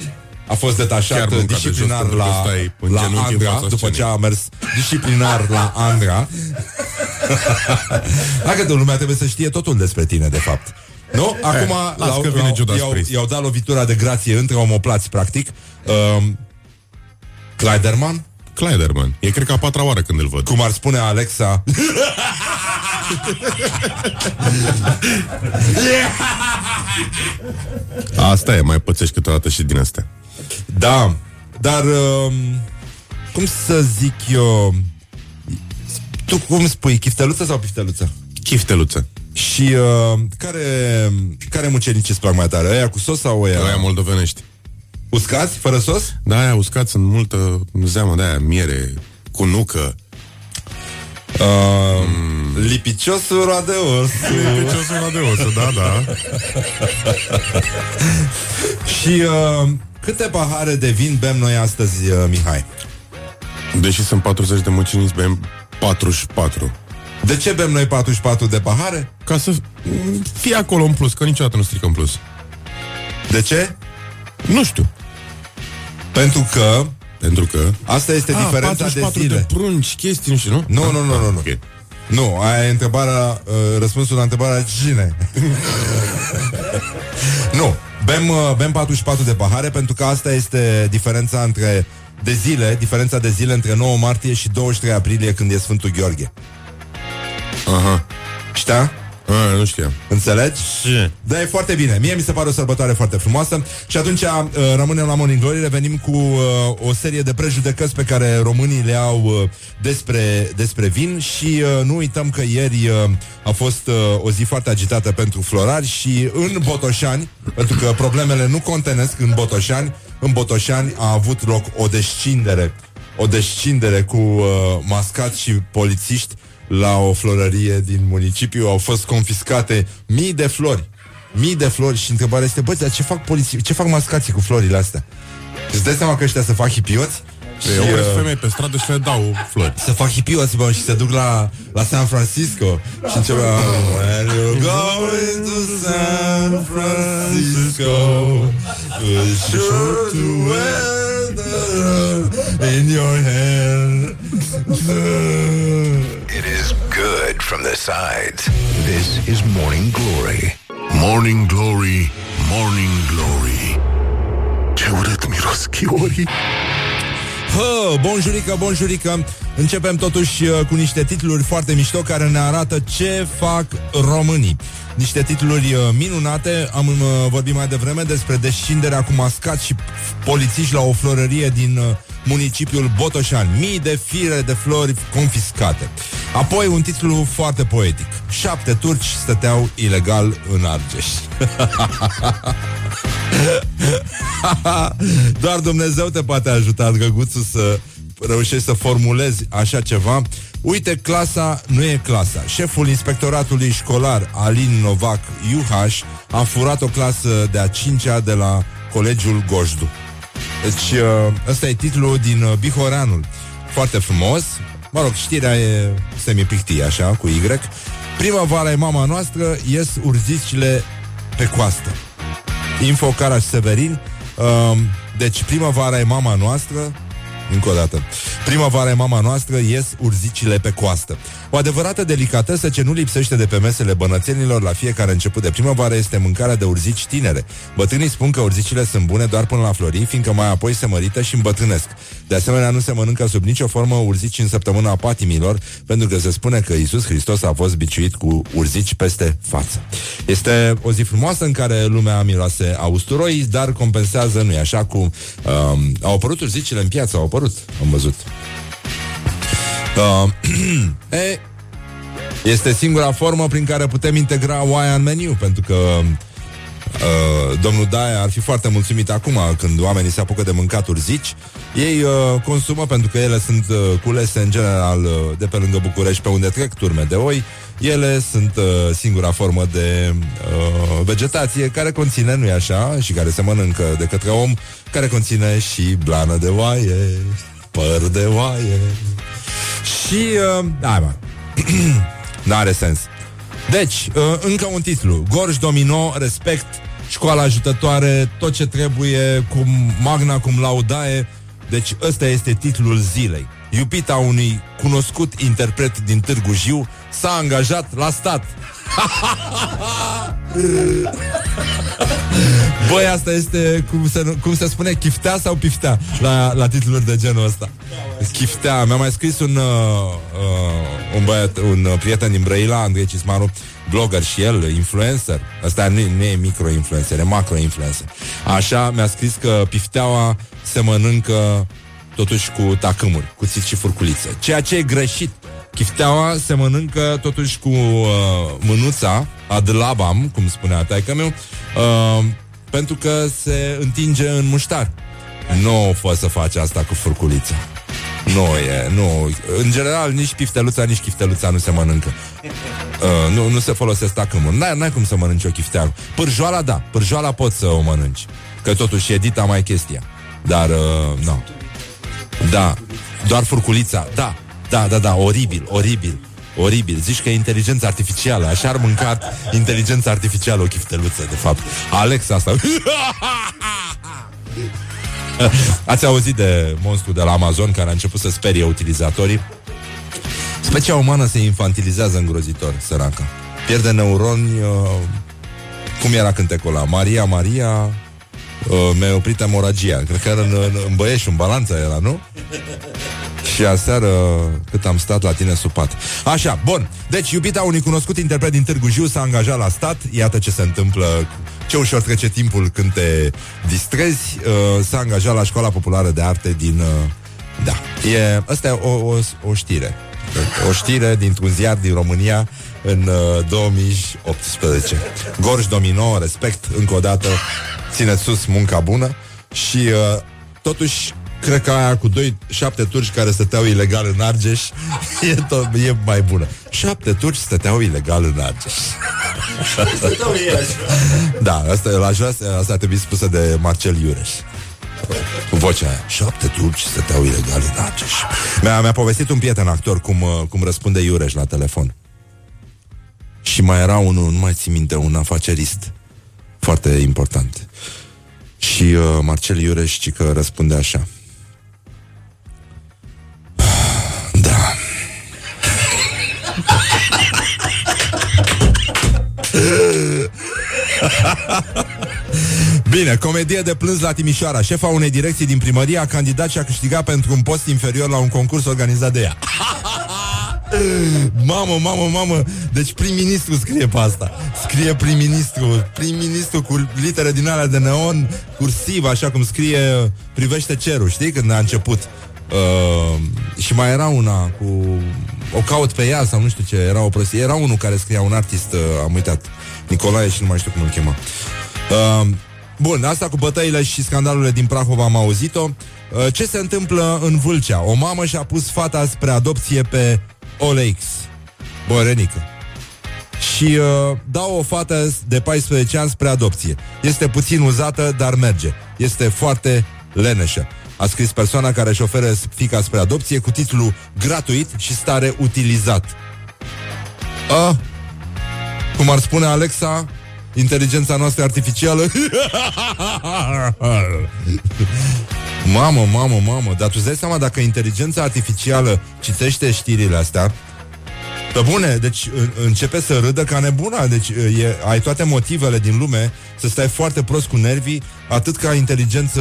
a fost Chiar detașat uh, munca de jos, disciplinar pentru că la, stai în la genunchi în Andra fața După scenei. ce a mers disciplinar la Andra [LAUGHS] Dacă de lumea trebuie să știe totul despre tine, de fapt. Nu? Acum Eh, las l-au- că vine l-au- Judas i-au, Priest. i-au dat lovitura de grație între omoplați, practic. Um, Kleiderman? Kleiderman. E cred că a patra oară când îl văd. Cum ar spune Alexa [LAUGHS] Asta e, mai pățești câteodată și din astea. Da, dar um, Cum să zic eu Tu cum spui, chifteluță sau pifteluță? Chifteluță Și uh, care, care mucenici îți plac mai tare? Aia cu sos sau aia? Aia moldovenești Uscați, fără sos? Da, aia uscați în multă zeamă de aia, miere, cu nucă Uh, mm. Lipiciosul roade os Lipiciosul roade os, da, da [LAUGHS] Și uh, câte pahare de vin bem noi astăzi, uh, Mihai? Deși sunt 40 de muciniți, bem 44 De ce bem noi 44 de pahare? Ca să fie acolo în plus, că niciodată nu strică în plus De ce? Nu știu Pentru că Pentru că Asta este Ah, diferența de 44 zile de prunci, chestii, nu știu, nu? Nu, nu, nu, nu, nu. Okay. Nu, aia e întrebarea, uh, răspunsul la întrebarea cine? [LAUGHS] nu, bem, uh, bem 44 de pahare pentru că asta este diferența între de zile, diferența de zile între 9 martie și 23 aprilie când e Sfântul Gheorghe. Aha. Știa? A, nu știam. Înțelegi? Ce? Da, e foarte bine. Mie mi se pare o sărbătoare foarte frumoasă și atunci uh, rămânem la Morning Glory, revenim cu uh, o serie de prejudecăți pe care românii le au uh, despre, despre vin și uh, nu uităm că ieri uh, a fost uh, o zi foarte agitată pentru florari și în Botoșani, pentru că problemele nu contenesc în Botoșani, în Botoșani a avut loc o descindere, o descindere cu uh, mascați și polițiști la o florărie din municipiu au fost confiscate mii de flori. Mii de flori și întrebarea este, bă, dar ce fac poliții, ce fac mascații cu florile astea? Îți dai seama că ăștia să fac hipioți? Și, eu uh... femei pe stradă și le dau flori. Să fac hipioți, bă, și se duc la, la San Francisco și încep la When you're going to San Francisco Be sure to wear the in your hair It is good from the sides. This is Morning Glory. Morning Glory, Morning Glory. Ce urât miros chiorii Hă, bonjurică, bonjurică. Începem totuși uh, cu niște titluri foarte mișto Care ne arată ce fac românii. Niște titluri uh, minunate. Am uh, vorbit mai devreme despre descinderea cu mascat și polițiști la o florărie din uh, municipiul Botoșani Mii de fire de flori confiscate Apoi un titlu foarte poetic Șapte turci stăteau ilegal în Argeș [LAUGHS] Doar Dumnezeu te poate ajuta, Drăguțu, să reușești să formulezi așa ceva. Uite, clasa nu e clasa. Șeful inspectoratului școlar, Alin Novac Iuhaș, a furat o clasă de a cincea de la Colegiul Gojdu. Deci, uh, ăsta e titlul din uh, Bihoreanul. Foarte frumos. Mă rog, știrea e semipictie, așa, cu Y. Primăvara e mama noastră, ies urzicile pe coastă. Info Caraș Severin uh, Deci primăvara e mama noastră încă o dată. Primăvara e mama noastră, ies urzicile pe coastă. O adevărată delicatesă ce nu lipsește de pe mesele bănățenilor la fiecare început de primăvară este mâncarea de urzici tinere. Bătrânii spun că urzicile sunt bune doar până la florin, fiindcă mai apoi se mărită și îmbătrânesc. De asemenea, nu se mănâncă sub nicio formă urzici în săptămâna patimilor, pentru că se spune că Isus Hristos a fost biciuit cu urzici peste față. Este o zi frumoasă în care lumea miroase a usturoi, dar compensează, nu-i așa, cu... Um, au apărut urzicile în piață, au apărut, am văzut. Uh, [CLEARS THROAT] e, este singura formă prin care putem integra oaia în meniu, pentru că uh, domnul Daia ar fi foarte mulțumit acum când oamenii se apucă de mâncat urzici. Ei uh, consumă pentru că ele sunt uh, culese în general uh, de pe lângă București pe unde trec turme de oi. Ele sunt uh, singura formă de uh, vegetație care conține, nu-i așa, și care se mănâncă de către om, care conține și blană de oaie, păr de oaie. Și, uh, da, mă, [CLEARS THROAT] n-are sens. Deci, uh, încă un titlu. Gorj Domino, respect, școala ajutătoare, tot ce trebuie, cum magna, cum laudae. Deci ăsta este titlul zilei. Iubita unui cunoscut interpret din Târgu Jiu, s-a angajat la stat. [LAUGHS] Băi, asta este, cum se, cum se spune, chiftea sau piftea la, la titluri de genul ăsta. Chiftea. Mi-a mai scris un, uh, uh, un, băiat, un uh, prieten din Brăila, Andrei Cismaru, blogger și el, influencer. Asta nu, nu e micro-influencer, e macro-influencer. Așa, mi-a scris că pifteaua se mănâncă totuși cu tacâmuri, cuțit și furculiță. Ceea ce e greșit. Chifteaua se mănâncă totuși cu uh, mânuța, adlabam, cum spunea taică meu, uh, pentru că se întinge în muștar. Nu fă să faci asta cu furculița. Nu e, nu. În general, nici pifteluța, nici chifteluța nu se mănâncă. Uh, nu, nu se folosesc tacâmuri. N-ai, n-ai cum să mănânci o chifteală. Pârjoala, da. Pârjoala poți să o mănânci. Că totuși e dita mai chestia. Dar, uh, nu. Da. Doar furculița. Da. Da, da, da. Oribil, oribil. Oribil. Zici că e inteligență artificială. Așa ar mânca inteligența artificială o chifteluță, de fapt. Alex asta. [LAUGHS] Ați auzit de monstru de la Amazon care a început să sperie utilizatorii? Specia umană se infantilizează îngrozitor, săraca. Pierde neuroni, uh, cum era cântecul ăla? Maria, Maria, uh, mi-a oprit emoragia. Cred că era în, în, în Băieș, în balanța era, nu? Și aseară cât am stat la tine sub pat. Așa, bun. Deci, iubita unui cunoscut interpret din Târgu Jiu s-a angajat la stat. Iată ce se întâmplă, ce ușor trece timpul când te distrezi. Uh, s-a angajat la Școala Populară de Arte din... Uh, da, e, asta e o, o, o știre. O știre dintr-un ziar din România în uh, 2018. Gorj Domino, respect, încă o dată, țineți sus munca bună și uh, totuși cred că aia cu doi, șapte turci care stăteau ilegal în Argeș [LAUGHS] e, tot, e mai bună. Șapte turci stăteau ilegal în Argeș. da, asta, la jos, asta a trebuit spusă de Marcel Iureș. Cu vocea aia. Șapte turci stăteau ilegal în Argeș. Mi-a, mi-a povestit un prieten actor cum, uh, cum răspunde Iureș la telefon. Și mai era unul, nu mai țin minte, un afacerist foarte important. Și uh, Marcel Iureș, ci că răspunde așa. [SIGHS] Da. [LAUGHS] Bine, comedie de plâns la Timișoara Șefa unei direcții din primărie a candidat și a câștigat pentru un post inferior la un concurs organizat de ea [LAUGHS] Mamă, mamă, mamă. Deci prim-ministru scrie pe asta. Scrie prim-ministru. Prim-ministru cu litere din alea de neon Cursiv, așa cum scrie Privește cerul, știi? Când a început? Uh, Și mai era una cu O caut pe ea sau nu știu ce Era o prostie. Era unul care scria un artist uh, Am uitat. Nicolae și nu mai știu cum îl chema. Uh, Bun, asta cu bătăile și scandalurile din Prahova am auzit-o. Uh, Ce se întâmplă în Vâlcea? O mamă și-a pus fata spre adopție pe OLX Bărenică și uh, dau o fată de 14 ani spre adopție. Este puțin uzată, dar merge. Este foarte leneșă. A scris persoana care își oferă fica spre adopție cu titlul gratuit și stare utilizat. A, cum ar spune Alexa, inteligența noastră artificială. [LAUGHS] mamă, mamă, mamă, dar tu îți dai seama dacă inteligența artificială citește știrile astea, pe bune, deci în, începe să râdă ca nebuna Deci e, ai toate motivele din lume Să stai foarte prost cu nervii Atât ca inteligență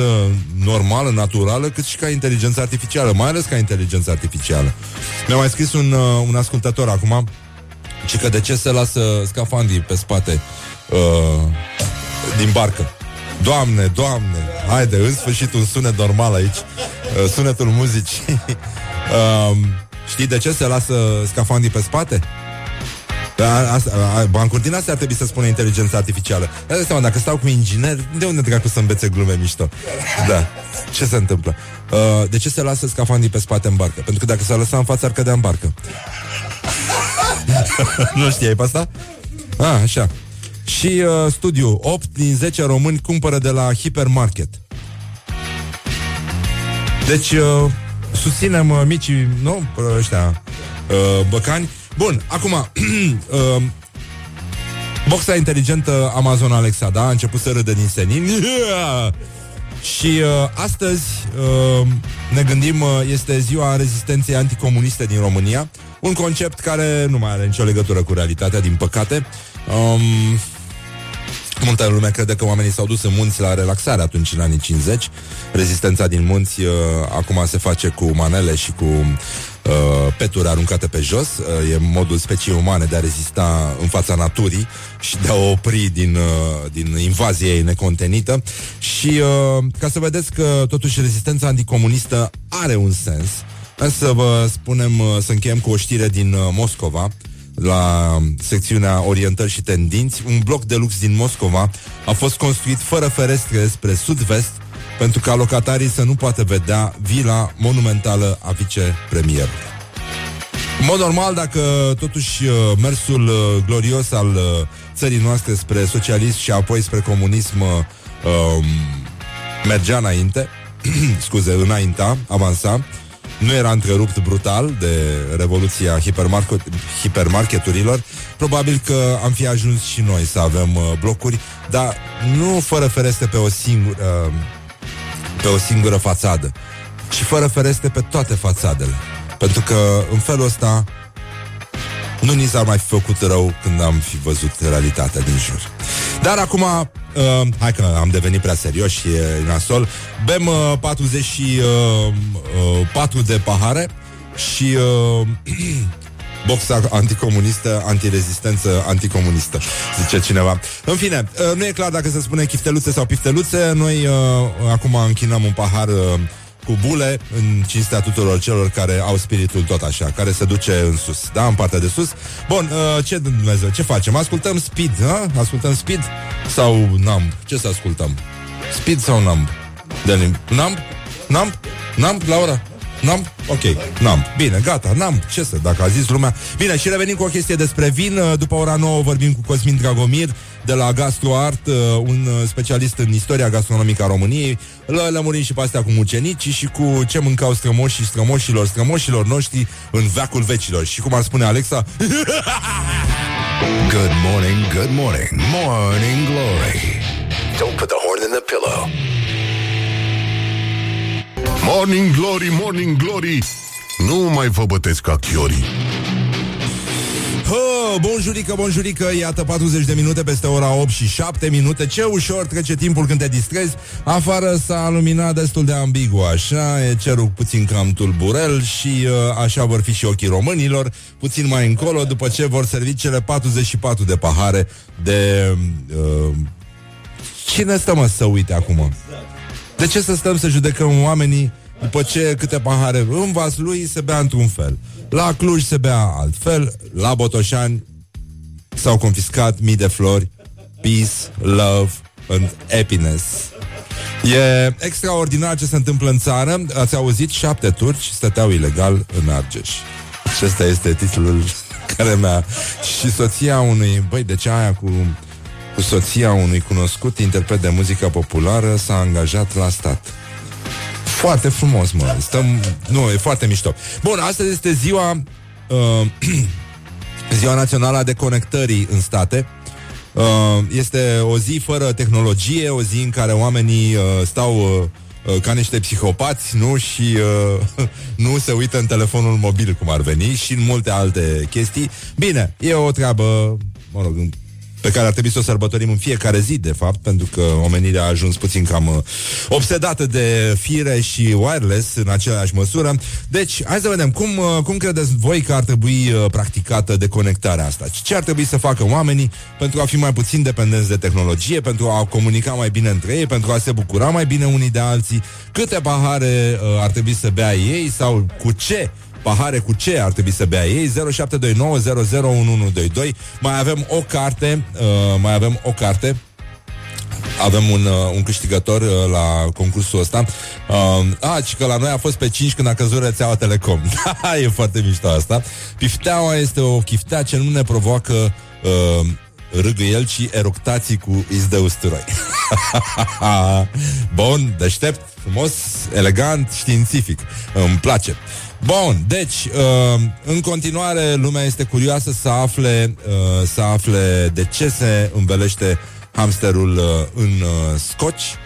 normală, naturală Cât și ca inteligență artificială Mai ales ca inteligență artificială. Mi-a mai scris un, uh, un ascultător acum Și că de ce se lasă scafandii pe spate uh, Din barcă Doamne, doamne Haide, în sfârșit un sunet normal aici uh, Sunetul muzicii uh, [LAUGHS] Știi de ce se lasă scafandii pe spate? Da, asta, bancuri din astea ar trebui să spună inteligența artificială. Dar seama, dacă stau cu inginer, de unde dracu să învețe glume mișto? Da. Ce se întâmplă? Uh, de ce se lasă scafandii pe spate în barcă? Pentru că dacă s-ar lăsa în față, ar cădea în barcă. [LAUGHS] nu știai pe asta? Ah, așa. Și uh, studiu 8 din 10 români cumpără de la hipermarket. Deci uh, susținem uh, micii, nu? Uh, ăștia uh, băcani. Bun, acum [CLEARS THROAT] uh, Boxa inteligentă Amazon Alexa, da? A început să râdă din senin [LAUGHS] Și uh, astăzi uh, ne gândim, uh, este ziua rezistenței anticomuniste din România, un concept care nu mai are nicio legătură cu realitatea, din păcate. Um, Multă lume crede că oamenii s-au dus în munți la relaxare atunci în anii 50. Rezistența din munți uh, acum se face cu manele și cu uh, peturi aruncate pe jos. Uh, e modul speciei umane de a rezista în fața naturii și de a o opri din, uh, din invazie ei necontenită. Și uh, ca să vedeți că totuși rezistența anticomunistă are un sens, hai să vă spunem, uh, să încheiem cu o știre din uh, Moscova la secțiunea Orientări și Tendinți, un bloc de lux din Moscova a fost construit fără ferestre spre sud-vest pentru ca locatarii să nu poată vedea vila monumentală a vicepremierului. În mod normal, dacă totuși uh, mersul uh, glorios al uh, țării noastre spre socialism și apoi spre comunism um, mergea înainte, [CLEARS THROAT] scuze, înainta, avansa, nu era întrerupt brutal de revoluția hipermarket, hipermarketurilor, probabil că am fi ajuns și noi să avem uh, blocuri, dar nu fără ferestre pe o singură uh, pe o singură fațadă, ci fără ferestre pe toate fațadele. Pentru că în felul ăsta nu ni s-ar mai fi făcut rău când am fi văzut realitatea din jur. Dar acum, uh, hai că am devenit prea serios și e nasol, bem uh, 44 uh, de pahare și uh, [CLEARS THROAT] boxa anticomunistă, antirezistență anticomunistă, zice cineva. În fine, uh, nu e clar dacă se spune chifteluțe sau pifteluțe, noi uh, acum închinăm un pahar uh, cu bule în cinstea tuturor celor care au spiritul tot așa, care se duce în sus, da, în partea de sus. Bun, uh, ce Dumnezeu, ce facem? Ascultăm Speed, ha? Ascultăm Speed sau Numb? Ce să ascultăm? Speed sau Numb? De Numb? Numb? Numb, Laura? N-am? Ok, n-am. Bine, gata, n-am. Ce să, dacă a zis lumea. Bine, și revenim cu o chestie despre vin. După ora 9 vorbim cu Cosmin Dragomir de la GastroArt, uh, un uh, specialist în istoria gastronomică a României. Îl lămurim și pe astea cu mucenicii și cu ce mâncau strămoșii strămoșilor strămoșilor noștri în veacul vecilor. Și cum ar spune Alexa... [LAUGHS] Good morning, good morning, morning glory. Don't put the horn in the pillow. Morning Glory, Morning Glory. Nu mai vă bătesc ca chiorii Hă, bonjurică, bonjurică, iată 40 de minute peste ora 8 și 7 minute. Ce ușor trece timpul când te distrezi. Afară s-a luminat destul de ambigu Așa, e cerul puțin cam tulburel Și uh, așa vor fi și ochii românilor Puțin mai încolo, după ce vor servi cele 44 de pahare De... Uh, cine stă mă să uite acum? De ce să stăm să judecăm oamenii după ce câte pahare în vas lui se bea într-un fel? La Cluj se bea altfel, la Botoșani s-au confiscat mii de flori, peace, love and happiness. E extraordinar ce se întâmplă în țară. Ați auzit? Șapte turci stăteau ilegal în Argeș. Și ăsta este titlul [LAUGHS] care mi-a... Și soția unui... Băi, de ce aia cu cu soția unui cunoscut interpret de muzică populară s-a angajat la stat. Foarte frumos, mă. Stăm... Nu, e foarte mișto. Bun, astăzi este ziua... Uh, [CLEARS THROAT] ziua națională a deconectării în state. Uh, este o zi fără tehnologie, o zi în care oamenii uh, stau... Uh, ca niște psihopați, nu? Și uh, [LAUGHS] nu se uită în telefonul mobil, cum ar veni, și în multe alte chestii. Bine, e o treabă, mă rog, pe care ar trebui să o sărbătorim în fiecare zi, de fapt, pentru că omenirea a ajuns puțin cam uh, obsedată de fire și wireless în aceeași măsură. Deci, hai să vedem, cum, uh, cum credeți voi că ar trebui uh, practicată deconectarea asta? Ce ar trebui să facă oamenii pentru a fi mai puțin dependenți de tehnologie, pentru a comunica mai bine între ei, pentru a se bucura mai bine unii de alții? Câte pahare uh, ar trebui să bea ei sau cu ce pahare cu ce ar trebui să bea ei 0729001122 Mai avem o carte uh, Mai avem o carte avem un, uh, un câștigător uh, la concursul ăsta uh, A, și că la noi a fost pe 5 când a căzut rețeaua Telecom [LAUGHS] E foarte mișto asta Pifteaua este o chiftea ce nu ne provoacă uh, râgâiel, ci eructații cu iz de usturoi. [LAUGHS] Bun, deștept, frumos, elegant, științific. Îmi place. Bun, deci, uh, în continuare, lumea este curioasă să afle, uh, să afle de ce se învelește hamsterul uh, în uh, scoci.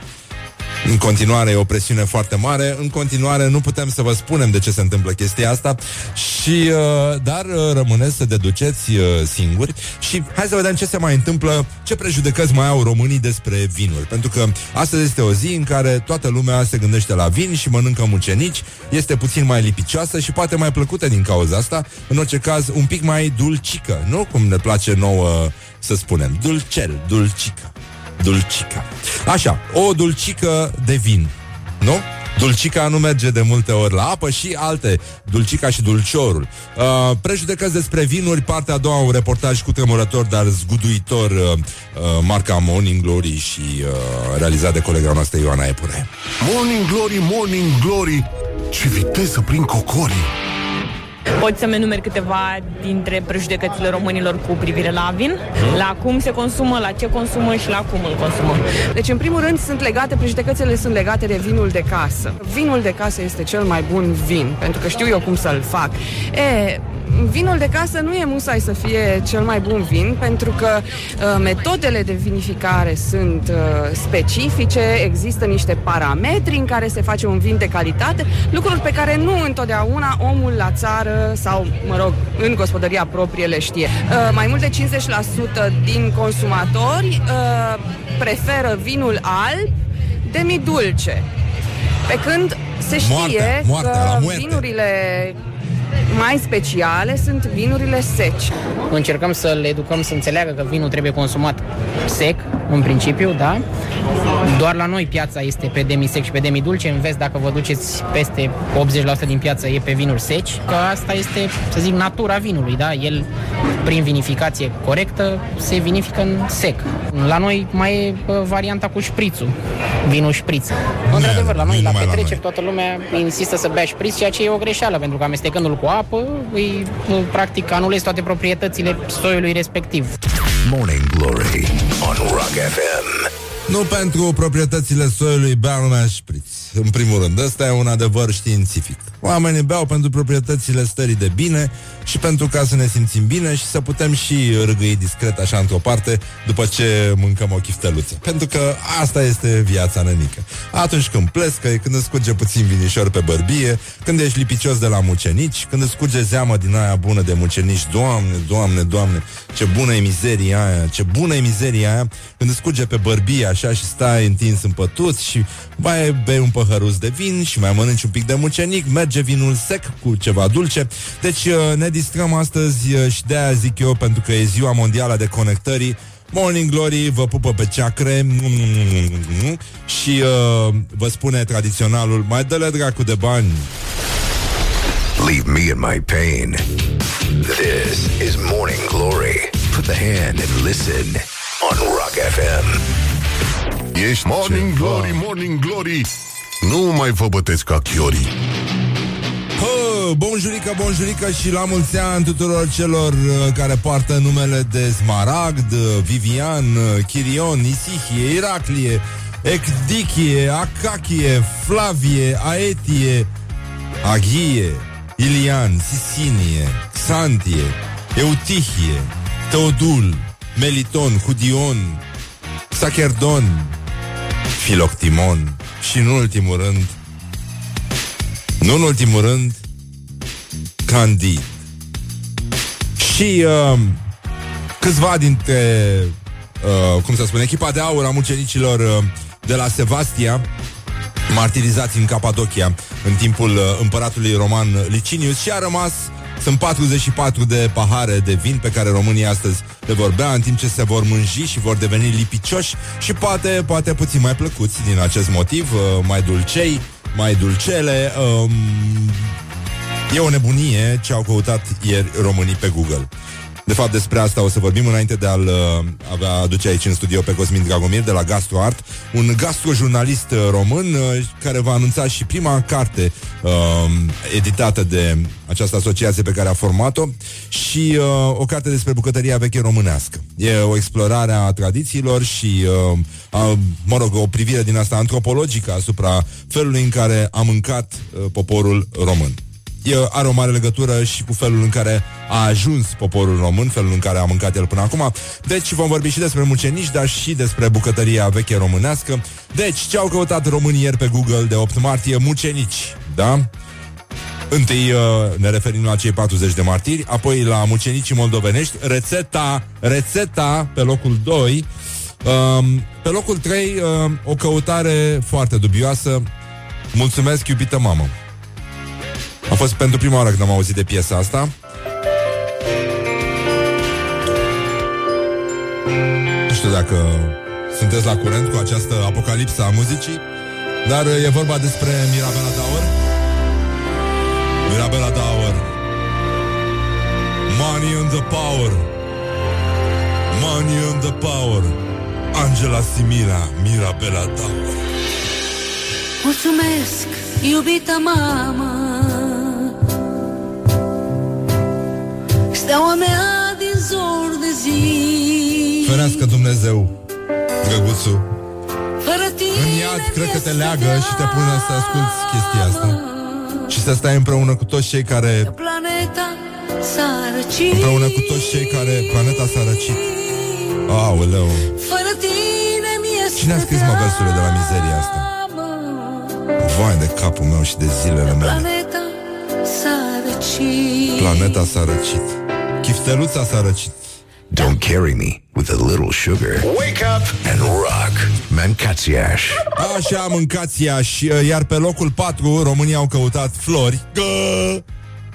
În continuare e o presiune foarte mare. În continuare nu putem să vă spunem de ce se întâmplă chestia asta. Și, uh, Dar uh, rămâneți să deduceți uh, singuri. Și hai să vedem ce se mai întâmplă Ce prejudecăți mai au românii despre vinuri. Pentru că astăzi este o zi în care Toată lumea se gândește la vin și mănâncă mucenici. Este puțin mai lipicioasă Și poate mai plăcută din cauza asta. În orice caz un pic mai dulcică Nu? Cum ne place nouă să spunem. Dulcel, dulcică Dulcica. Așa, o dulcică de vin, nu? Dulcica nu merge de multe ori la apă și alte, dulcica și dulciorul. Uh, prejudecăți despre vinuri, partea a doua, un reportaj cu tremurător, dar zguduitor, uh, uh, marca Morning Glory și uh, realizat de colega noastră Ioana Epure. Morning Glory, Morning Glory, ce viteză prin cocorii! Poți să-mi enumeri câteva dintre prejudecățile românilor cu privire la vin? La cum se consumă, la ce consumă și la cum îl consumă. Deci, în primul rând, sunt legate, prejudecățile sunt legate de vinul de casă. Vinul de casă este cel mai bun vin, pentru că știu eu cum să-l fac. E, vinul de casă nu e musai să fie cel mai bun vin, pentru că uh, metodele de vinificare sunt uh, specifice, există niște parametri în care se face un vin de calitate, lucruri pe care nu întotdeauna omul la țară sau, mă rog, în gospodăria proprie le știe. Uh, mai mult de 50% din consumatori uh, preferă vinul alb demi-dulce. Pe când se știe Moartea, moartea, la că muerte. vinurile mai speciale sunt vinurile seci. Încercăm să le educăm să înțeleagă că vinul trebuie consumat sec, în principiu, da? Doar la noi piața este pe demisec și pe demidulce. În vest, dacă vă duceți peste 80% din piață e pe vinuri seci, că asta este, să zic, natura vinului, da? El, prin vinificație corectă, se vinifică în sec. La noi mai e bă, varianta cu șprițul, vinul șpriț. Într-adevăr, la noi, nu la numai la petreceri, toată lumea insistă să bea șpriț, ceea ce e o greșeală, pentru că amestecându-l cu apă, îi, practic, anulezi toate proprietățile soiului respectiv. Morning Glory on Rock FM. Nu pentru proprietățile soiului bea lumea șpriț. În primul rând, ăsta e un adevăr științific. Oamenii beau pentru proprietățile stării de bine și pentru ca să ne simțim bine și să putem și râgâi discret așa într-o parte după ce mâncăm o chifteluță. Pentru că asta este viața nenică. Atunci când plescă, când îți curge puțin vinișor pe bărbie, când ești lipicios de la mucenici, când îți curge zeamă din aia bună de mucenici, Doamne, Doamne, Doamne, ce bună e mizeria aia, ce bună e mizeria aia, când îți curge pe bărbie așa și stai întins în pătuț și mai bei un păhăruț de vin și mai mănânci un pic de mucenic, merge vinul sec cu ceva dulce. Deci uh, ne distrăm astăzi uh, și de-aia zic eu, pentru că e ziua mondială de conectării, Morning Glory vă pupă pe ceacre și uh, vă spune tradiționalul mai dă-le dracu de bani. Leave me in my pain. This is Morning Glory. Put the hand and listen on Rock FM. Ești Morning Glory, Morning Glory Nu mai vă bătesc ca chiorii. Hă, bonjurică, bonjurică și la mulți ani tuturor celor uh, care poartă numele de Smaragd, uh, Vivian, uh, Chirion, Isihie, Iraclie, Ecdichie, Acachie, Flavie, Aetie, Aghie, Ilian, Sisinie, Xantie, Eutihie, Teodul, Meliton, Hudion, Sacherdon, Filoctimon și în ultimul rând nu în ultimul rând Candid. Și uh, Câțiva dintre uh, Cum să spun, echipa de aur a mucenicilor uh, De la Sevastia Martirizați în Capadocia În timpul uh, împăratului roman Licinius Și a rămas sunt 44 de pahare de vin pe care românii astăzi le vor bea în timp ce se vor mânji și vor deveni lipicioși și poate, poate puțin mai plăcuți din acest motiv, uh, mai dulcei, mai dulcele. Um, e o nebunie ce au căutat ieri românii pe Google. De fapt, despre asta o să vorbim înainte de a-l uh, avea aduce aici în studio pe Cosmin Dragomir de la GastroArt, un gastrojurnalist uh, român uh, care va anunța și prima carte uh, editată de această asociație pe care a format-o și uh, o carte despre bucătăria veche românească. E o explorare a tradițiilor și, uh, a, mă rog, o privire din asta antropologică asupra felului în care a mâncat uh, poporul român. E, are o mare legătură și cu felul în care a ajuns poporul român, felul în care a mâncat el până acum. Deci vom vorbi și despre mucenici, dar și despre bucătăria veche românească. Deci, ce au căutat românii ieri pe Google de 8 martie? Mucenici, da? Întâi uh, ne referim la cei 40 de martiri, apoi la mucenicii moldovenești, rețeta, rețeta pe locul 2, um, pe locul 3 uh, o căutare foarte dubioasă, Mulțumesc, iubită mamă. A fost pentru prima oară când am auzit de piesa asta. Nu știu dacă sunteți la curent cu această apocalipsă a muzicii, dar uh, e vorba despre Mirabela Daur. Mirabela Daur. Money and the power. Money and the power. Angela Simila, Mirabela Daur. Mulțumesc, iubita mamă Steaua mea din zor de zi Ferească Dumnezeu, drăguțul. Fără tine În iad, cred că te leagă și te pune să asculti chestia asta. Și să stai împreună cu toți cei care... Planeta s-a răcit Împreună cu toți cei care... Planeta s-a răcit. Aoleu. Fără tine mi-este Cine a scris mă versurile de la mizeria asta? Vai de capul meu și de zilele mele. Planeta s-a răcit Planeta s-a răcit. Chifteluța s-a răcit. Don't carry me with a little sugar. Wake up and rock. Mancațiaș. Așa, mâncați și iar pe locul 4 România au căutat flori. Gă!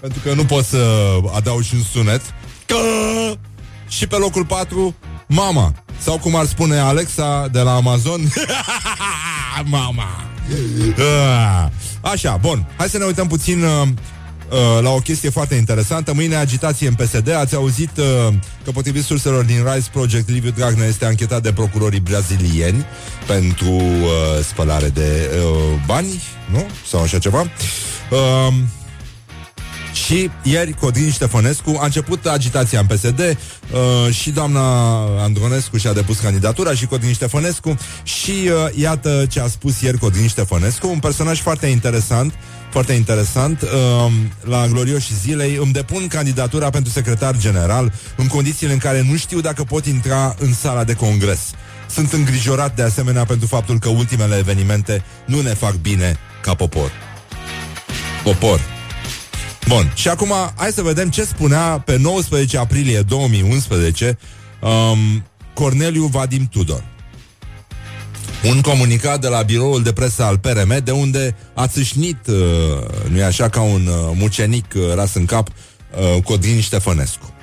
Pentru că nu pot să adaug și un sunet. Gă! Și pe locul 4 Mama. Sau cum ar spune Alexa de la Amazon. [LAUGHS] Mama. Ah. Așa, bun. Hai să ne uităm puțin uh, uh, la o chestie foarte interesantă. Mâine agitație în PSD. Ați auzit uh, că potrivit surselor din Rise Project, Liviu Dragnea este anchetat de procurorii brazilieni pentru uh, spălare de uh, bani, nu? Sau așa ceva. Uh, și ieri Codrin Ștefănescu a început agitația în PSD uh, și doamna Andronescu și-a depus candidatura și Codrin Ștefănescu și uh, iată ce a spus ieri Codrin Ștefănescu, un personaj foarte interesant, foarte interesant, uh, la glorioși zilei îmi depun candidatura pentru secretar general în condițiile în care nu știu dacă pot intra în sala de congres. Sunt îngrijorat de asemenea pentru faptul că ultimele evenimente nu ne fac bine ca popor. Popor. Bun, și acum hai să vedem ce spunea pe 19 aprilie 2011 um, Corneliu Vadim Tudor. Un comunicat de la biroul de presă al PRM, de unde a țâșnit, uh, nu e așa, ca un uh, mucenic uh, ras în cap, uh, Codrin Ștefănescu.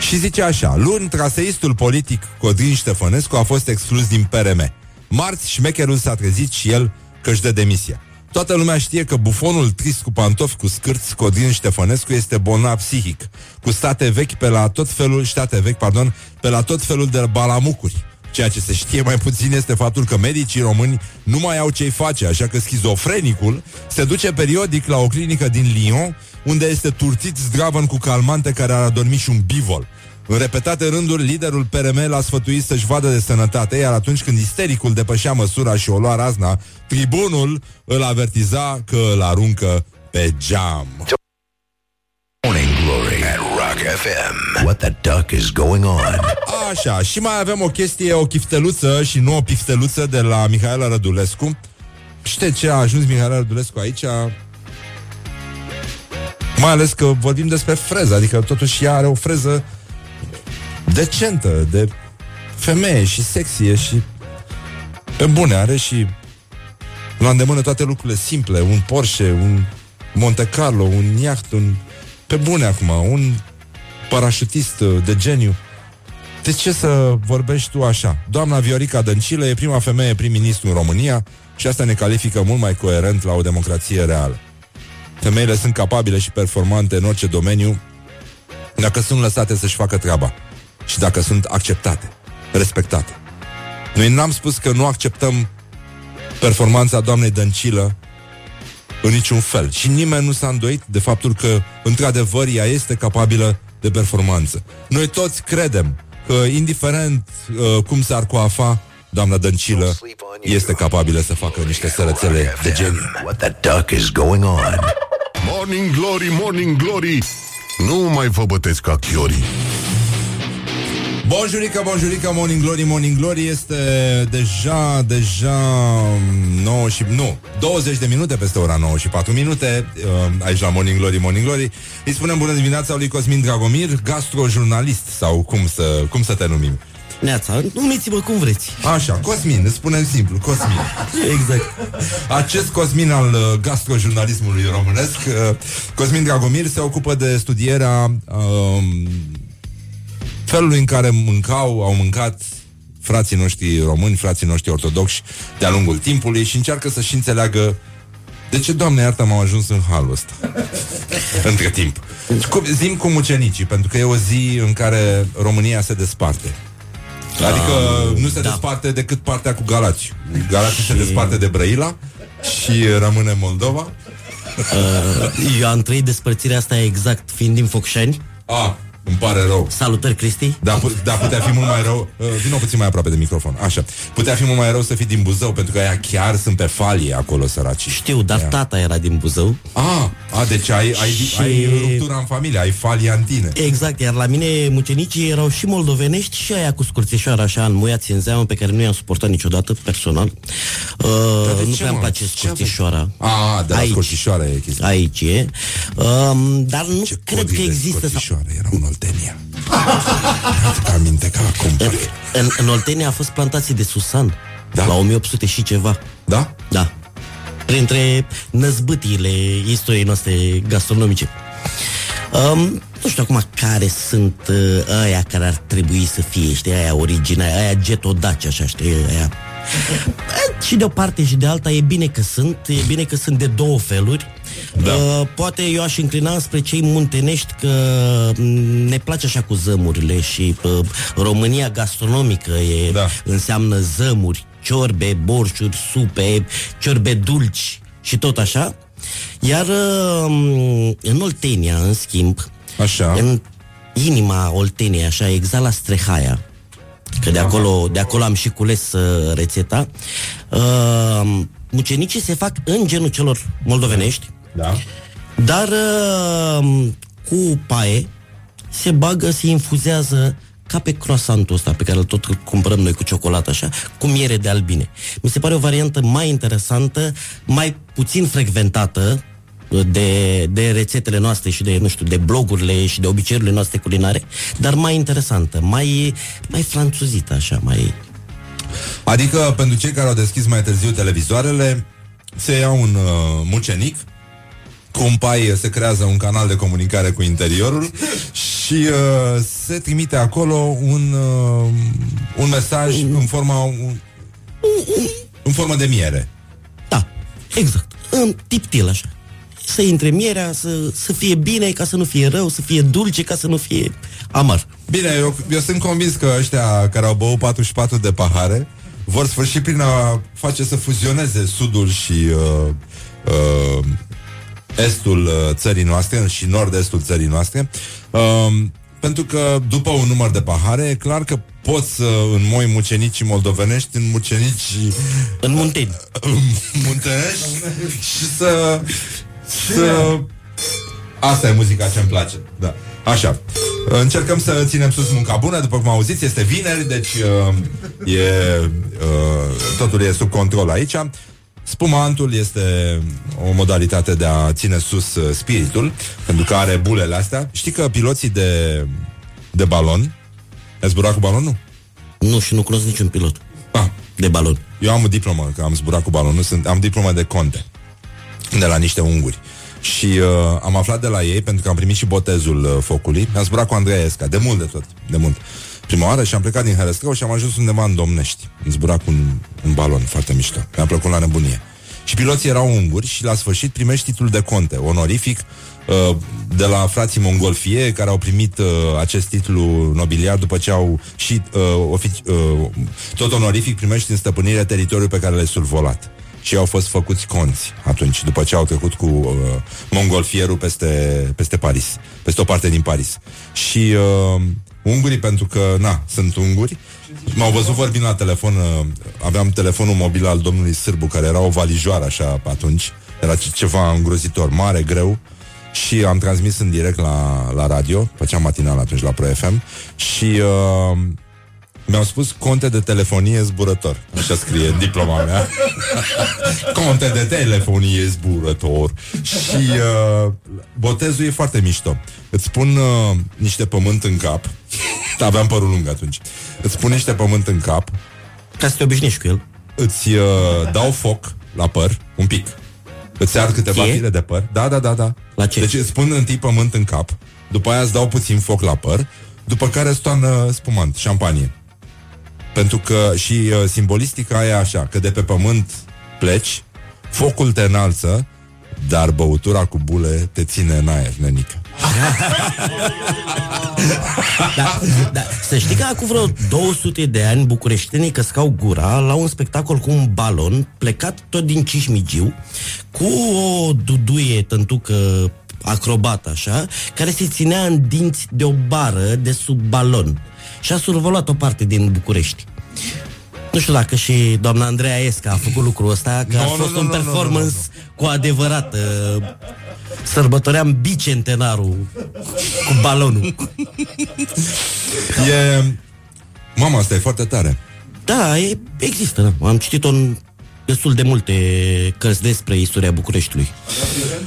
Și zice așa, luni, traseistul politic Codrin Ștefănescu a fost exclus din PRM. Marți, șmecherul s-a trezit și el că își dă demisia. Toată lumea știe că bufonul trist cu pantofi cu scârți Codrin Ștefănescu este bolnav psihic, cu state vechi pe la tot felul, state vechi, pardon, pe la tot felul de balamucuri. Ceea ce se știe mai puțin este faptul că medicii români nu mai au ce-i face, așa că schizofrenicul se duce periodic la o clinică din Lyon, unde este turtit zdravăn cu calmante care ar adormi și un bivol. În repetate rânduri, liderul PRM l-a sfătuit să-și vadă de sănătate, iar atunci când istericul depășea măsura și o lua razna, tribunul îl avertiza că îl aruncă pe geam. FM. What the duck is going on? Așa, și mai avem o chestie, o chifteluță și nu o pifteluță de la Mihaela Rădulescu. Știi ce a ajuns Mihaela Rădulescu aici? Mai ales că vorbim despre freză, adică totuși ea are o freză decentă, de femeie și sexie și pe bune, are și la îndemână toate lucrurile simple, un Porsche, un Monte Carlo, un iaht, un... Pe bune acum, un parașutist uh, de geniu. De ce să vorbești tu așa? Doamna Viorica Dăncilă e prima femeie prim-ministru în România și asta ne califică mult mai coerent la o democrație reală. Femeile sunt capabile și performante în orice domeniu dacă sunt lăsate să-și facă treaba și dacă sunt acceptate, respectate. Noi n-am spus că nu acceptăm performanța doamnei Dăncilă în niciun fel. Și nimeni nu s-a îndoit de faptul că, într-adevăr, ea este capabilă de performanță. Noi toți credem că, indiferent uh, cum s-ar coafa, doamna Dăncilă este capabilă să facă niște sărățele de geniu. What the duck is going on? Morning Glory, Morning Glory Nu mai vă bătesc ca chiorii Bonjurică, bonjurică, Morning Glory, Morning Glory Este deja, deja 9 și... Nu, 20 de minute peste ora 9 și 4 minute uh, Aici la Morning Glory, Morning Glory. Îi spunem bună dimineața lui Cosmin Dragomir Gastrojurnalist sau cum să, cum să te numim. Neața, numiți-mă cum vreți. Așa, Cosmin, îți spunem simplu, Cosmin. [LAUGHS] Exact. Acest Cosmin al uh, gastrojurnalismului românesc uh, Cosmin Dragomir se ocupă de studierea uh, felului în care mâncau, au mâncat frații noștri români, frații noștri ortodoxi de-a lungul timpului și încearcă să-și înțeleagă de ce, Doamne, iartă, m-am ajuns în halul ăsta [LAUGHS] Între timp. Cum, Zim cu mucenicii, pentru că e o zi în care România se desparte. Adică nu se da. desparte decât partea cu Galați. Galați se desparte de Brăila Și rămâne Moldova. Uh, Eu am trăit despărțirea asta exact fiind din Focșani. A, îmi pare rău Salutări, Cristi Da, pu- da, putea fi mult mai rău uh, Vino puțin mai aproape de microfon Așa, putea fi mult mai rău să fii din Buzău Pentru că aia chiar sunt pe falie acolo săraci Știu, dar tata era din Buzău A, a deci ai, ai, Și- ai ruptura în familie Ai falia în tine Exact, iar la mine mucenicii erau și moldovenești și aia cu scurțișoara așa înmuiați în zeamă pe care nu i-am suportat niciodată personal. Uh, de nu ce, prea îmi mă? place Ce scurțișoara. A, de la Aici. scurțișoara e chestia Aici e. Um, dar nu cred că există... Sau... Era în Oltenia Aduc aminte că acum În, în, în Oltenia a fost plantație de susan da? La 1800 și ceva Da? Da Printre năzbâtiile istoriei noastre gastronomice um, Nu știu acum care sunt uh, aia care ar trebui să fie Știi, aia originea, aia getodaci așa, știi, aia [LAUGHS] Eh, și de o parte și de alta e bine că sunt, e bine că sunt de două feluri. Da. Uh, poate eu aș înclina spre cei muntenești că mm, ne place așa cu zămurile și uh, România gastronomică e, da. înseamnă zămuri, ciorbe, borșuri, supe, ciorbe dulci și tot așa. Iar uh, în Oltenia, în schimb, Așa. în inima Olteniei, așa, exact la Strehaia, că de acolo, de acolo am și cules uh, rețeta. Uh, mucenicii se fac în genul celor moldovenești, da. dar uh, cu paie se bagă, se infuzează ca pe croissantul ăsta pe care îl tot cumpărăm noi cu ciocolată așa, cu miere de albine. Mi se pare o variantă mai interesantă, mai puțin frecventată de, de rețetele noastre și de, nu știu, de blogurile și de obiceiurile noastre culinare, dar mai interesantă, mai, mai franțuzită, așa, mai... Adică, pentru cei care au deschis mai târziu televizoarele, se ia un uh, mucenic, cu un pai se creează un canal de comunicare cu interiorul și uh, se trimite acolo un, uh, un mesaj în forma un, în formă de miere. Da, exact. În tiptil, așa. Să intre mierea, să, să fie bine, ca să nu fie rău, să fie dulce, ca să nu fie amar. Bine, eu, eu sunt convins că ăștia care au băut 44 de pahare vor sfârși prin a face să fuzioneze sudul și uh, uh, estul uh, țării noastre și nord-estul țării noastre. Uh, pentru că după un număr de pahare, e clar că poți să înmoi mucenicii moldovenești în mucenici În munteni. muntenești și să, să... Asta e muzica ce îmi place, da. Așa. Încercăm să ținem sus munca bună, după cum auziți, este vineri, deci uh, e, uh, totul e sub control aici. Spumantul este o modalitate de a ține sus uh, spiritul, pentru că are bulele astea. Știi că piloții de, de balon, ai zburat cu balonul? Nu, și nu cunosc niciun pilot. Ah. De balon. Eu am o diplomă, că am zburat cu balonul, sunt, am diplomă de conte, de la niște unguri. Și uh, am aflat de la ei, pentru că am primit și botezul uh, focului, am zburat cu Andreea Esca, de mult de tot, de mult. Prima oară și am plecat din Herăstrău și am ajuns undeva în Domnești. Am zburat cu un, un balon foarte mișto. Mi-a plăcut la nebunie. Și piloții erau unguri și la sfârșit primești titlul de conte, onorific, uh, de la frații Mongolfie, care au primit uh, acest titlu nobiliar după ce au și uh, ofici, uh, tot onorific primești în stăpânire teritoriul pe care l-ai survolat. Și au fost făcuți conți atunci, după ce au trecut cu uh, mongolfierul peste, peste Paris, peste o parte din Paris. Și uh, ungurii, pentru că, na, sunt unguri, m-au văzut vorbind la telefon, uh, aveam telefonul mobil al domnului Sârbu, care era o valijoară așa pe atunci, era ce- ceva îngrozitor, mare, greu, și am transmis în direct la, la radio, făceam matinal atunci la Pro FM și uh, mi-au spus conte de telefonie zburător. Așa scrie în diploma mea. [LAUGHS] conte de telefonie zburător. Și uh, botezul e foarte mișto. Îți spun uh, niște pământ în cap. [LAUGHS] Aveam părul lung atunci. Îți pun niște pământ în cap. Ca să te obișnuiești cu el. Îți uh, dau foc la păr, un pic. Îți ard câteva Ție? fire de păr. Da, da, da, da. La ce? Deci îți pun întâi pământ în cap, după aia îți dau puțin foc la păr, după care îți toarnă spumant, șampanie. Pentru că și uh, simbolistica e așa, că de pe pământ pleci, focul te înalță, dar băutura cu bule te ține în aer, nenică. [LAUGHS] Da, da, să știi că acum vreo 200 de ani bucureștenii căscau gura la un spectacol cu un balon plecat tot din Cismigiu cu o duduie tântucă acrobat așa, care se ținea în dinți de o bară de sub balon și a survolat o parte din București. Nu știu dacă și doamna Andreea Esca a făcut lucrul ăsta, că Nu, a nu, fost nu, un nu, nu, performance nu, cu adevărat. Uh, sărbătoream bicentenarul cu balonul. E... Mama, asta e foarte tare. Da, e, există. da. Am citit-o în destul de multe cărți despre istoria Bucureștiului.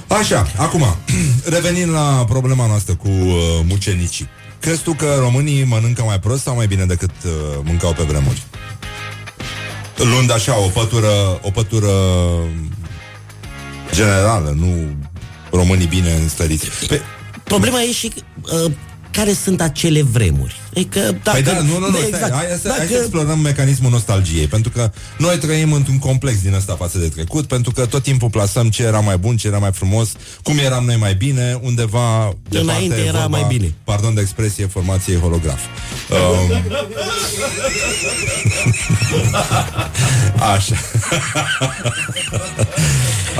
Așa, acum, [CLEARS THROAT] revenind la problema noastră cu uh, mucenicii. Crezi tu că românii mănâncă mai prost sau mai bine decât uh, mâncau pe vremuri? Luând așa o pătură, o pătură generală, nu românii bine înstăriți. Pe, Problema e și uh, care sunt acele vremuri. Adică, dacă, păi da, nu, nu, nu, exact, stai, hai, să, dacă, hai să explorăm mecanismul nostalgiei, pentru că noi trăim într-un complex din ăsta față de trecut, pentru că tot timpul plasăm ce era mai bun, ce era mai frumos, cum eram noi mai bine, undeva Înainte departe, era mai bine. Pardon de expresie, formației holograf. Um, [LAUGHS] Așa. [LAUGHS]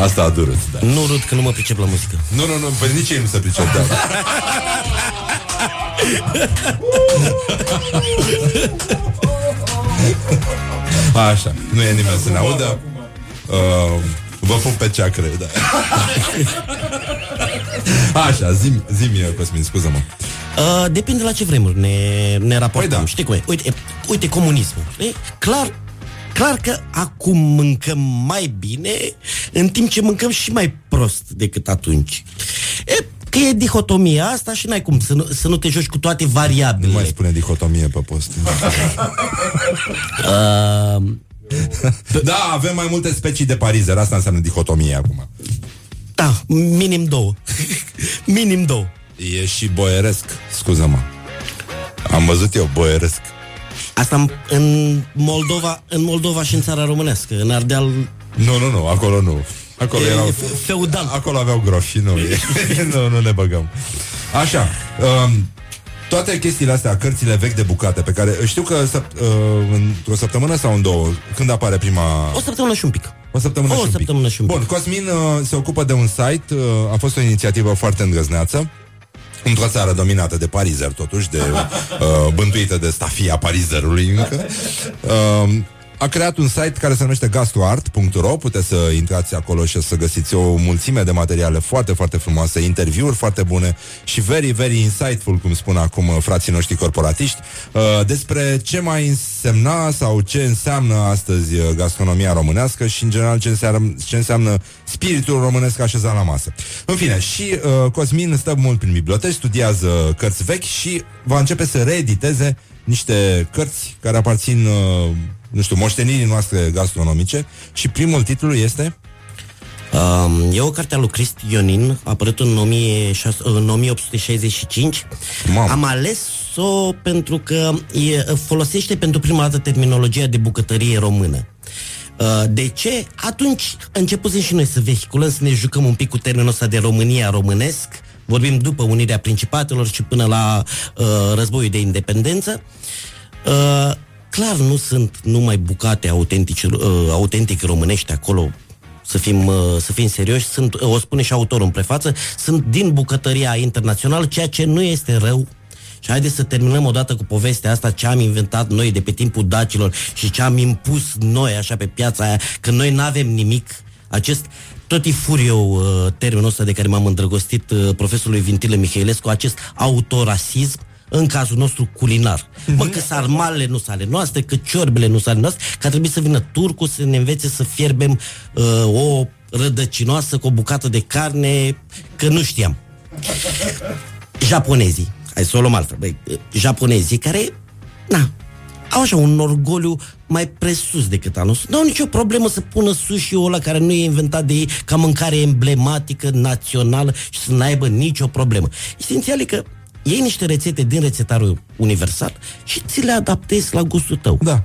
Asta a durut, da. Nu râd că nu mă pricep la muzică. Nu, nu, nu, pe nici ei nu se pricep, da. [LAUGHS] [LAUGHS] Așa, nu e nimeni să ne audă. Uh, vă pun pe ceacre, da. [LAUGHS] Așa, zi-mi, zi-mi, Cosmin, scuză-mă. Uh, depinde la ce vremuri ne, ne raportăm. Păi da. Știi cum e? Uite, uite comunismul. E, clar, clar că acum mâncăm mai bine, în timp ce mâncăm și mai prost decât atunci. E, că e dihotomia asta și n-ai cum să nu, să nu te joci cu toate Nu variabilele. mai spune dihotomie pe post. [LAUGHS] Uh, da, avem mai multe specii de parizer, asta înseamnă dihotomie acum. da, minim două. [LAUGHS] minim două. E și boieresc, scuză-mă. Am văzut eu boieresc. Asta în- în Moldova, în Moldova și în țara românească, în Ardeal Nu, nu, nu, acolo nu. Acolo E erau... feudal. Acolo aveau groși, nu, e, [LAUGHS] nu, nu ne băgăm. Așa, um, toate chestiile astea, cărțile vechi de bucate, pe care știu că săp- uh, într-o săptămână sau în două, când apare prima... o săptămână și un pic. O săptămână O și un pic. săptămână și un pic. Bun, Cosmin uh, se ocupă de un site, uh, a fost o inițiativă foarte îndrăzneață, într-o țară dominată de parizer, totuși, de uh, bântuită de stafia parizerului încă. Uh, [LAUGHS] a creat un site care se numește gastroart.ro Puteți să intrați acolo și să găsiți o mulțime de materiale foarte, foarte frumoase Interviuri foarte bune Și very, very insightful, cum spun acum uh, frații noștri corporatiști. Uh, Despre ce mai însemna sau ce înseamnă astăzi uh, gastronomia românească Și în general ce înseamnă, ce înseamnă spiritul românesc așezat la masă. În fine, și uh, Cosmin stă mult prin biblioteci Studiază cărți vechi și va începe să reediteze niște cărți care aparțin, uh, nu știu, moștenirii noastre gastronomice și primul titlu este Um, e o carte a lui Cristi Ionin, apărut în, 1600 în 1865. Mamă. Am ales-o pentru că e, folosește pentru prima dată terminologia de bucătărie română. Uh, De ce? Atunci începusem și noi să vehiculăm, să ne jucăm un pic cu termenul ăsta de România românesc, vorbim după Unirea Principatelor și până la uh, războiul de independență. Uh, clar nu sunt numai bucate autentice, uh, autentic românești acolo să fim, uh, să fim serioși, sunt, o spune și autorul în prefață, sunt din bucătăria internațională, ceea ce nu este rău. Și haideți să terminăm odată cu povestea asta, ce am inventat noi de pe timpul dacilor și ce am impus noi așa pe piața aia, că noi nu avem nimic, acest tot e furiu uh, termenul ăsta de care m-am îndrăgostit uh, profesorului Vintile Mihailescu, acest autorasism în cazul nostru culinar. Mm-hmm. Mă, că sarmalele nu sunt ale noastre, că ciorbele nu sunt ale noastre, că trebuie să vină turcul să ne învețe să fierbem uh, o rădăcinoasă cu o bucată de carne, că nu știam. Japonezii, hai să o luăm altfel, băi, japonezii care, na, au așa un orgoliu mai presus decât al nostru. Nu au nicio problemă să pună sushi-ul ăla care nu e inventat de ei ca mâncare emblematică, națională și să n-aibă nicio problemă. Esențial e că iei niște rețete din rețetarul universal și ți le adaptezi la gustul tău. Da.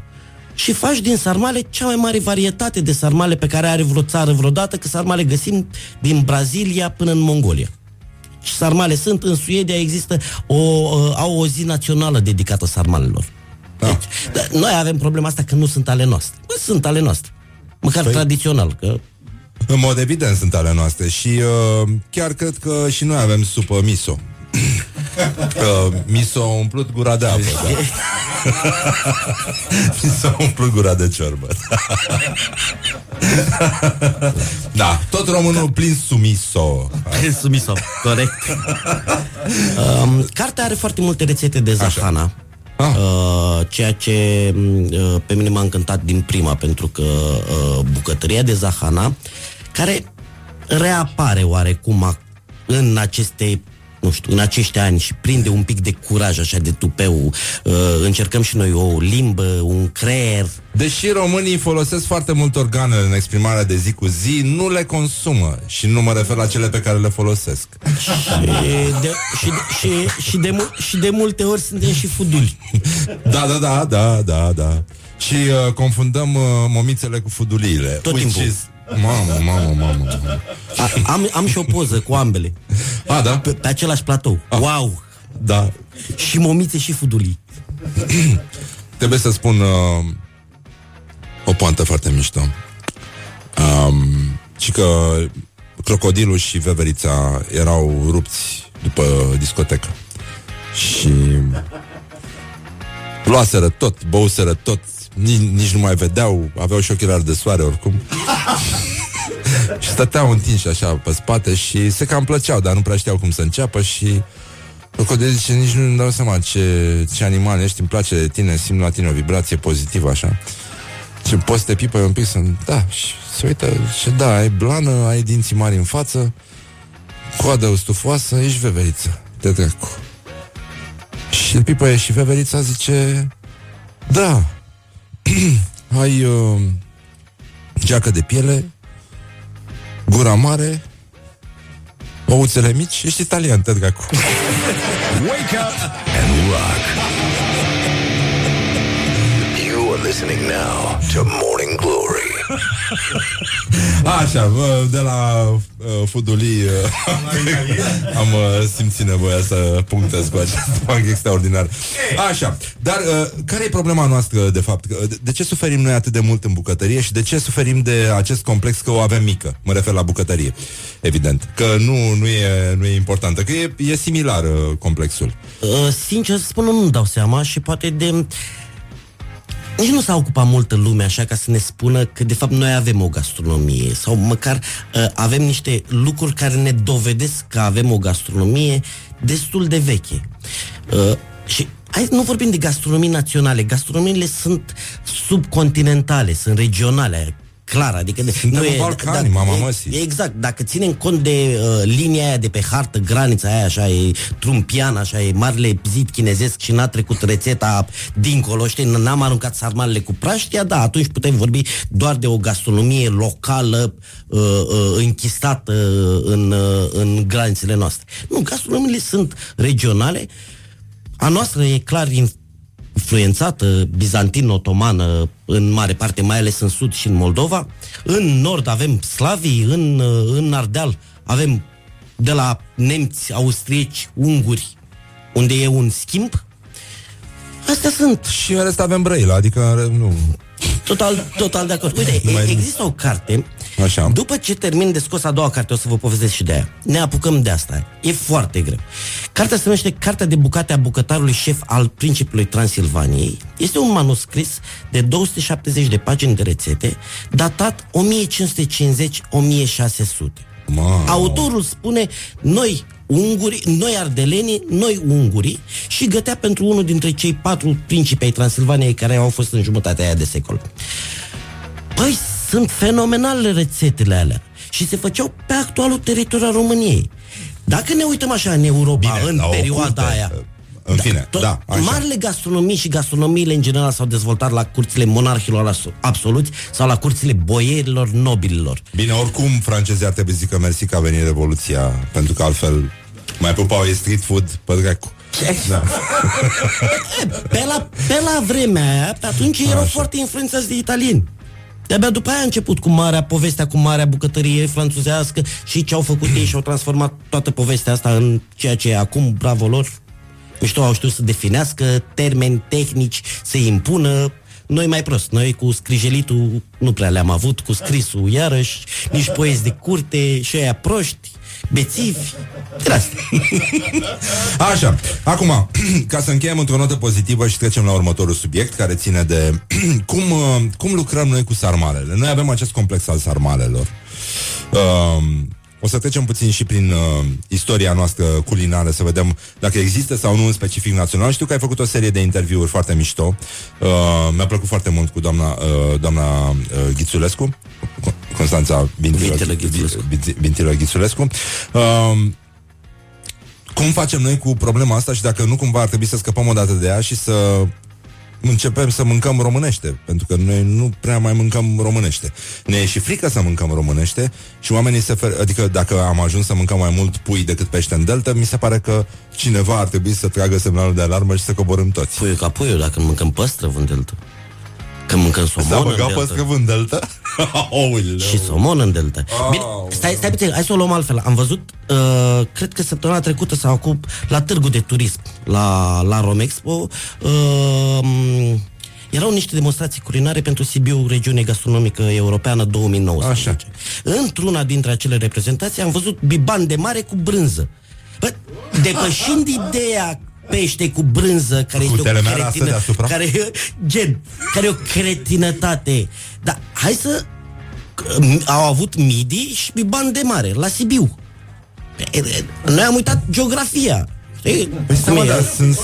Și faci din sarmale cea mai mare varietate de sarmale pe care are vreo țară vreodată, că sarmale găsim din Brazilia până în Mongolia. Și sarmale sunt, în Suedia există o, uh, au o zi națională dedicată sarmalelor. Da. Deci, da, noi avem problema asta că nu sunt ale noastre. Bă, sunt ale noastre. Măcar păi... tradițional, că În mod evident sunt ale noastre și uh, chiar cred că și noi avem supă miso. [LAUGHS] Uh, mi s-a umplut gura de apă da. [LAUGHS] Mi s-a umplut gura de ciorbă Da, [LAUGHS] tot românul plin sumiso Plin sumiso, corect um, Cartea are foarte multe rețete de zahana Ah. Uh, ceea ce uh, pe mine m-a încântat din prima pentru că uh, bucătăria de zahana care reapare oarecum ac- în aceste nu știu, în acești ani și prinde un pic de curaj așa de tupeu uh, încercăm și noi o limbă, un creier Deși românii folosesc foarte mult organele în exprimarea de zi cu zi, nu le consumă și nu mă refer la cele pe care le folosesc. și de, și, de, și, și, de, mul- și de multe ori suntem și fuduli. Da, da, da, da, da, da. Și uh, confundăm uh, momițele cu fuduliile. Tot Which timpul. Is... Mamă, mamă, mamă. A, am, am și o poză cu ambele. A, da? Pe, pe același platou. A. Wow! Da. Și momițe și fudulii. Trebuie să spun uh, o poantă foarte mișto. Um, și că crocodilul și veverița erau rupți după discotecă. Și luaseră tot, băuseră tot, nici, nici nu mai vedeau, aveau și ochelari de soare oricum. [LAUGHS] și stăteau întinși așa pe spate și se cam plăceau, dar nu prea știau cum să înceapă și Crocodilul zice, nici nu-mi dau seama ce, ce animal ești, îmi place de tine, simt la tine o vibrație pozitivă așa. Și poți să te pipăi un pic să... Da, și se uită și da, ai blană, ai dinții mari în față, coadă stufoasă, ești veveriță. Te dracu. Și îl pipăie și veverița zice, da, [CLEARS THROAT] ai uh, geacă de piele, gura mare, ouțele mici, ești italian, te dracu. [LAUGHS] Wake up and rock. You are listening now to Morning Glory. [LAUGHS] Așa, bă, de la uh, fudulii uh, [LAUGHS] am uh, simțit nevoia să punctez cu acest [LAUGHS] banc extraordinar. Așa, dar uh, care e problema noastră, de fapt? De, de ce suferim noi atât de mult în bucătărie și de ce suferim de acest complex că o avem mică? Mă refer la bucătărie, evident. Că nu, nu, e, nu e importantă, că e, e similar uh, complexul. Uh, sincer să spun, nu-mi dau seama și poate de... Nici nu s-a ocupat multă lume așa ca să ne spună că de fapt noi avem o gastronomie sau măcar uh, avem niște lucruri care ne dovedesc că avem o gastronomie destul de veche. Uh, și hai, nu vorbim de gastronomii naționale, gastronomiile sunt subcontinentale, sunt regionale, clar, adică de, Suntem în Balcani, mama măsii. Exact, dacă ținem cont de uh, linia aia de pe hartă, granița aia așa e trumpian, așa e marele zid chinezesc și n-a trecut rețeta dincolo, știi, n-am aruncat sarmalele cu praștia, da, atunci putem vorbi doar de o gastronomie locală uh, uh, închistată uh, în, uh, în granițele noastre. Nu, gastronomiile sunt regionale, a noastră e clar influențată bizantin-otomană în mare parte, mai ales în sud și în Moldova. În nord avem slavii, în, în Ardeal avem de la nemți, austrieci, unguri, unde e un schimb. Astea sunt. Și în rest avem Brăila, adică nu... Total, total de acord. Uite, Nu mai- există o carte Așa. După ce termin de scos a doua carte, o să vă povestesc și de aia. Ne apucăm de asta. E foarte greu. Cartea se numește Cartea de bucate a bucătarului șef al principiului Transilvaniei. Este un manuscris de 270 de pagini de rețete, datat 1550-1600. Wow. Autorul spune, noi unguri, noi ardelenii, noi ungurii și gătea pentru unul dintre cei patru principi ai Transilvaniei care au fost în jumătatea aia de secol. Păi, sunt fenomenale rețetele alea. Și se făceau pe actualul teritoriu al României. Dacă ne uităm așa în Europa, Bine, în la o perioada curte, aia... În fine, tot, da, așa. Marile gastronomii și gastronomiile în general s-au dezvoltat la curțile monarhilor asu- absoluți sau la curțile boierilor nobililor. Bine, oricum francezii ar trebui să zică mersi că a venit Revoluția, pentru că altfel mai pupau e street food pe dracu. Da. [LAUGHS] Pe la, pe la vremea aia, pe atunci erau foarte influențați de italieni. De-abia după aia a început cu marea povestea, cu marea bucătărie franțuzească și ce au făcut ei și au transformat toată povestea asta în ceea ce e acum, bravo lor. Mișto au știut să definească termeni tehnici, să impună. Noi mai prost, noi cu scrijelitul nu prea le-am avut, cu scrisul iarăși, nici poezi de curte și aia proști, bețivi, din astea. [LAUGHS] Așa, acum, [CLEARS THROAT] ca să încheiem într-o notă pozitivă și trecem la următorul subiect care ține de [CLEARS THROAT] cum, uh, cum lucrăm noi cu sarmalele. Noi avem acest complex al sarmalelor. Uh, o să trecem puțin și prin uh, istoria noastră culinară să vedem dacă există sau nu un specific național. Știu că ai făcut o serie de interviuri foarte mișto. Uh, mi-a plăcut foarte mult cu doamna, uh, doamna uh, Ghițulescu, Constanța Bintilă, Bintilă Ghițulescu. Bintilă Ghițulescu. Uh, cum facem noi cu problema asta și dacă nu cumva ar trebui să scăpăm o dată de ea și să începem să mâncăm românește, pentru că noi nu prea mai mâncăm românește. Ne e și frică să mâncăm românește și oamenii se fer... adică dacă am ajuns să mâncăm mai mult pui decât pește în delta, mi se pare că cineva ar trebui să tragă semnalul de alarmă și să coborâm toți. Puiul ca puiul, dacă mâncăm păstrăv în delta. Când mâncăm S-a somon în băgat delta. păstrăv în delta? [LAUGHS] Aoleu. Și somon în delta. Bine, stai, stai puțin, hai să o luăm altfel. Am văzut, uh, cred că săptămâna trecută sau acum, la târgul de turism, la, la Romexpo, uh, erau niște demonstrații culinare pentru Sibiu, regiune gastronomică europeană 2019. Așa. Într-una dintre acele reprezentații am văzut biban de mare cu brânză. Bă, depășind [LAUGHS] ideea pește cu brânză care Cu este o telemera asta cretină, deasupra? care e gen, care e o cretinătate. Dar hai să m- au avut midi și biban de mare la Sibiu. E, e, Noi am uitat geografia. Știi? Păi stai, mă, Cum e? dar sunt,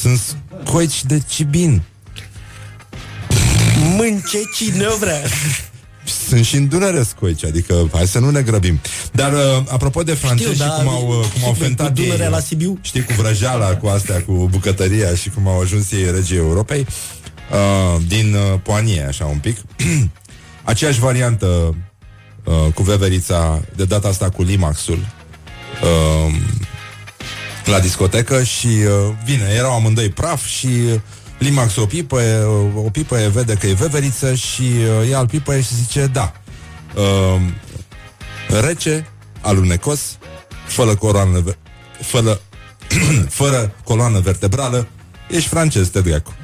sunt scoici de cibin. Mânce cine vrea. [LAUGHS] Sunt și în Dunăre scoici, adică hai să nu ne grăbim. Dar uh, apropo de francezi Știu, și da, cum au, uh, cum au și fentat cu Dunărea ei, la Sibiu. Știi, cu vrăjeala, cu astea, cu bucătăria și cum au ajuns ei regii Europei, uh, din uh, Poanie, așa un pic. [CLEARS THROAT] Aceeași variantă uh, cu veverița, de data asta cu Limaxul, uh, la discotecă și uh, vine, erau amândoi praf și uh, Limax o pipă, o pipă vede că e veveriță și uh, ia al pipă și zice da. Uh, rece, alunecos, fără coroană, ve- fără, [CLEARS THROAT] fără coloană vertebrală, ești francez, te dracu. [LAUGHS]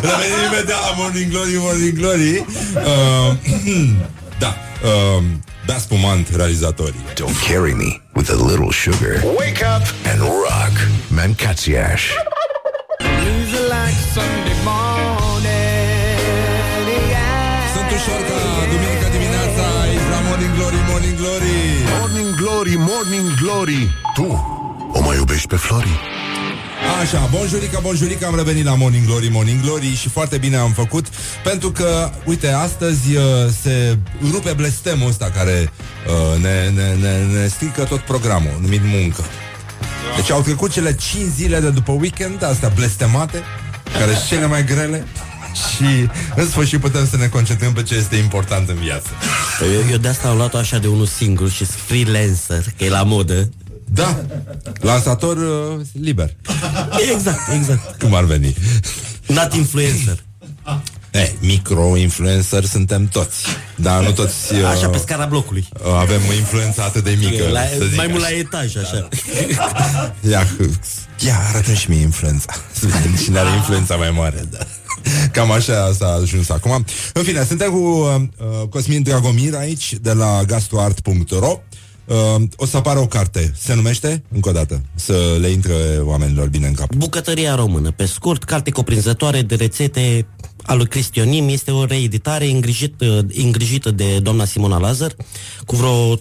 Revenim imediat la Morning Glory, Morning Glory. Uh, [CLEARS THROAT] da. Uh, da spumant realizatorii. Don't carry me with a little sugar. Wake up and rock. Mancațiaș. Sunt ușor ca duminică dimineața aici la Morning Glory, Morning Glory. Morning Glory, Morning Glory Tu o mai iubești pe Flori? Așa, bonjurica, bonjurica, am revenit la Morning Glory, Morning Glory și foarte bine am făcut pentru că, uite, astăzi uh, se rupe blestemul ăsta care uh, ne, ne, ne, ne strică tot programul, numit muncă. Deci au trecut cele 5 zile de după weekend, astea blestemate, care sunt cele mai grele și în sfârșit putem să ne concentrăm pe ce este important în viață. Eu, eu de asta am luat-o așa de unul singur și freelancer, că e la modă. Da, lansator uh, liber. Exact, exact. Cum ar veni? Not influencer. Eh, micro-influencer suntem toți, dar nu toți uh, Așa, pe scara blocului. uh, avem o influență atât de mică. La, să zic mai mult așa. la etaj, așa. [LAUGHS] Ia, ia arată și mie influența [LAUGHS] Să vedem cine are influența mai mare da. Cam așa s-a ajuns acum. În fine, suntem cu uh, Cosmin Dragomir aici, de la gastoart.ro. Uh, o să apară o carte. Se numește, încă o dată, să le intre oamenilor bine în cap. Bucătăria română, pe scurt, carte cuprinzătoare de rețete a lui Cristionim. Este o reeditare îngrijită, îngrijită de doamna Simona Lazar, cu vreo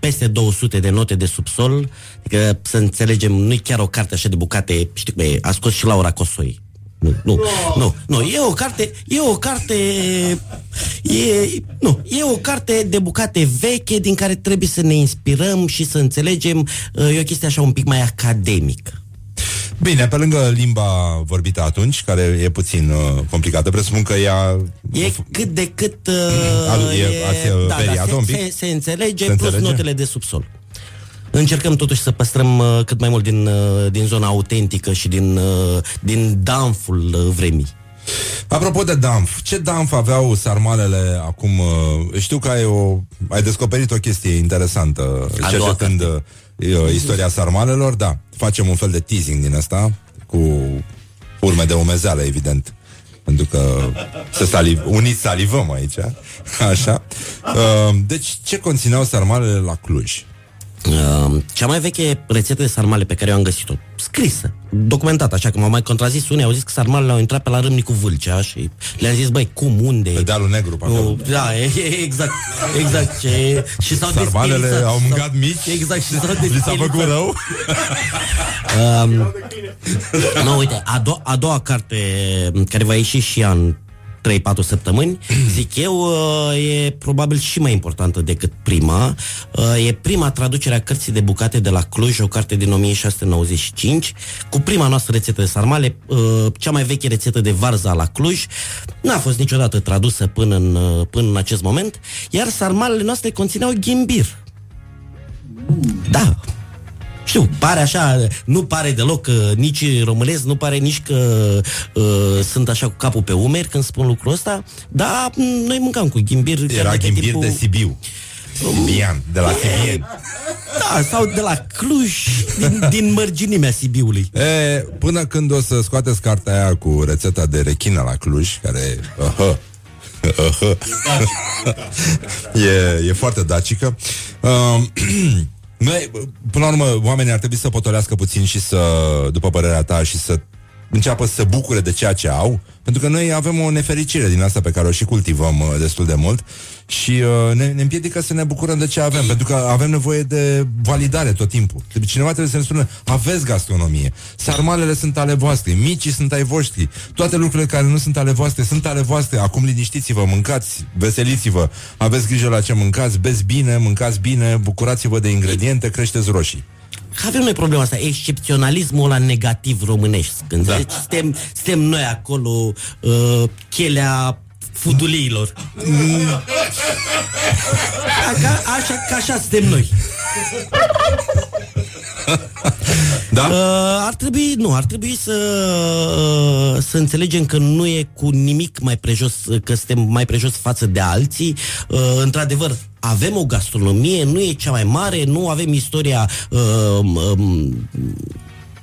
peste 200 de note de subsol. Adică, să înțelegem, nu-i chiar o carte așa de bucate, știi cum e, a scos și Laura Cosoi. Nu, nu, nu, nu, e o carte, e o carte, e, nu, e o carte de bucate veche din care trebuie să ne inspirăm și să înțelegem, e o chestie așa un pic mai academică. Bine, pe lângă limba vorbită atunci, care e puțin uh, complicată, presupun că ea... E cât de cât... Uh, Alu- e- ați, uh, da, da, veriat-o se, un pic? se, se înțelege, Se plus înțelege? notele de subsol. Încercăm totuși să păstrăm uh, cât mai mult din, uh, din zona autentică și din, uh, din danful uh, vremii. Apropo de Danf, ce Danf aveau sarmalele acum? uh, Știu că ai, o, ai descoperit o chestie interesantă A cercetând uh, istoria sarmalelor, da. Facem un fel de teasing din asta cu urme de umezeală, evident. Pentru că să saliv, uniți salivăm aici, așa. Uh, Deci, ce conțineau sarmalele la Cluj? Uh, cea mai veche rețetă de sarmale pe care eu am găsit-o, scrisă, documentată, așa că m-au mai contrazis unii, au zis că sarmalele au intrat pe la Râmnicu Vâlcea și le-am zis, băi, cum, unde? Pe dealul negru, pe acolo. Nu, Da, e, e, exact, exact, ce, și s-au Sarmalele desperiat, au s-au- mâncat mici? Exact, și s-au [LAUGHS] Li s-a făcut desperiat. rău? Um, [LAUGHS] nu, uite, a, do- a doua carte m, care va ieși și ea în 3-4 săptămâni, [CLEARS THROAT] zic eu, uh, e probabil și mai importantă decât prima. Uh, E prima traducere a cărții de bucate de la Cluj, o carte din 1695, cu prima noastră rețetă de sarmale, uh, cea mai veche rețetă de varză la Cluj. N-a fost niciodată tradusă până în, uh, până în acest moment, iar sarmalele noastre conțineau ghimbir. Da, știu, pare așa, nu pare deloc că nici românesc, nu pare nici că uh, sunt așa cu capul pe umeri când spun lucrul ăsta, dar m, noi mâncam cu ghimbir. chiar Era de pe ghimbir timpul- de Sibiu. Sibian, de la Sibian. Da, sau de la Cluj, din, din mărginimea Sibiului. E, până când o să scoateți cartea aia cu rețeta de rechină la Cluj, care uh-huh, uh-huh, e, e foarte dacică. Uh, [CLEARS THROAT] noi, până la urmă, oamenii ar trebui să potolească puțin și să, după părerea ta, și să înceapă să se bucure de ceea ce au, pentru că noi avem o nefericire din asta pe care o și cultivăm uh, destul de mult și uh, ne, ne împiedică să ne bucurăm de ce avem, pentru că avem nevoie de validare tot timpul. Deci cineva trebuie să ne spună, aveți gastronomie, sarmalele sunt ale voastre, micii sunt ai voștri, toate lucrurile care nu sunt ale voastre sunt ale voastre, acum liniștiți-vă, mâncați, veseliți-vă, aveți grijă la ce mâncați, beți bine, mâncați bine, bucurați-vă de ingrediente, creșteți roșii. Avem noi problema asta, excepționalismul ăla negativ românesc. Când da. suntem, suntem noi acolo, uh, chelea fuduliilor. Mm. Ca, așa, ca așa suntem noi. Da? Uh, ar trebui, nu, ar trebui să, uh, să înțelegem că nu e cu nimic mai prejos, că suntem mai prejos față de alții. Uh, într-adevăr, avem o gastronomie, nu e cea mai mare, nu avem istoria uh, um,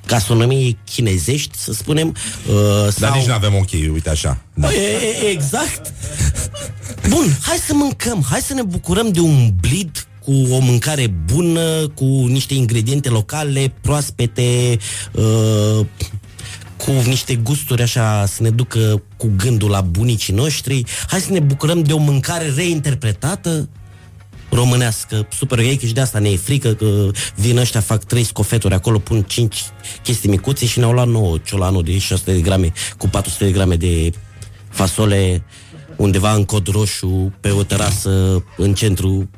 gastronomiei chinezești, să spunem. Uh, Dar sau... nici nu avem ok, uite așa. Da. E, e, exact. Bun, hai să mâncăm, hai să ne bucurăm de un blid cu o mâncare bună, cu niște ingrediente locale, proaspete, uh, cu niște gusturi așa, să ne ducă cu gândul la bunicii noștri. Hai să ne bucurăm de o mâncare reinterpretată, românească, super ok, și de asta ne e frică că vin ăștia, fac trei scofeturi acolo, pun cinci chestii micuțe și ne-au luat nouă ciolanul de 600 de grame cu 400 de grame de fasole undeva în cod roșu, pe o terasă în centru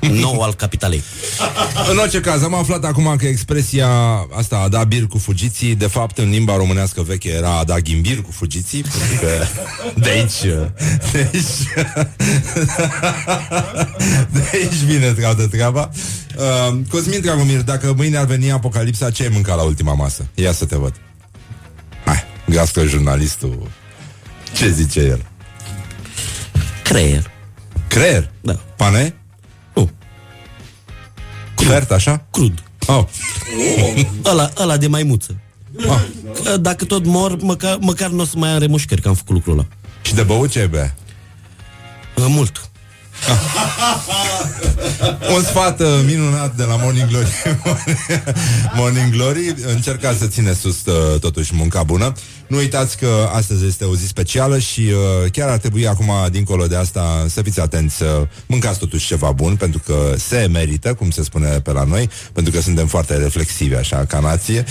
nou al capitalei. [LAUGHS] În orice caz, am aflat acum că expresia asta a da bir cu fugiții, de fapt în limba românească veche era a da ghimbir cu fugiții, pentru că de aici, de aici, [LAUGHS] de aici vine toată treaba. Uh, Cosmin Dragomir, dacă mâine ar veni apocalipsa, ce ai mâncat la ultima masă? Ia să te văd. Hai, gastro jurnalistul. Ce zice el? Creier. Creier? Da. Pane? Nu. Fert, așa? Crud. Oh. [LAUGHS] ăla, ăla de maimuță. Ah. Că Dacă tot mor, măcar, măcar nu o să mai am remușcări că am făcut lucrul ăla. Și de băut ce bea? Mult. [LAUGHS] Un sfat uh, minunat de la Morning Glory. [LAUGHS] Morning Glory Încercați să țineți sus uh, totuși munca bună. Nu uitați că astăzi este o zi specială Și uh, chiar ar trebui acum Dincolo de asta să fiți atenți Să mâncați totuși ceva bun Pentru că se merită, cum se spune pe la noi Pentru că suntem foarte reflexivi Așa, ca nație.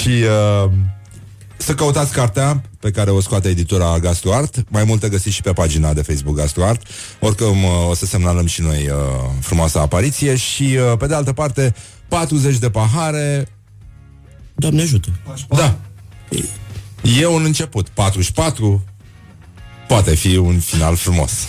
Și... Uh, să căutați cartea pe care o scoate editura Gastuart. Mai multe găsiți și pe pagina de Facebook Gastuart. Oricum uh, o să semnalăm și noi uh, frumoasa apariție și uh, pe de altă parte 40 de pahare. Doamne ajută. Da. E un început. 44 poate fi un final frumos. [LAUGHS]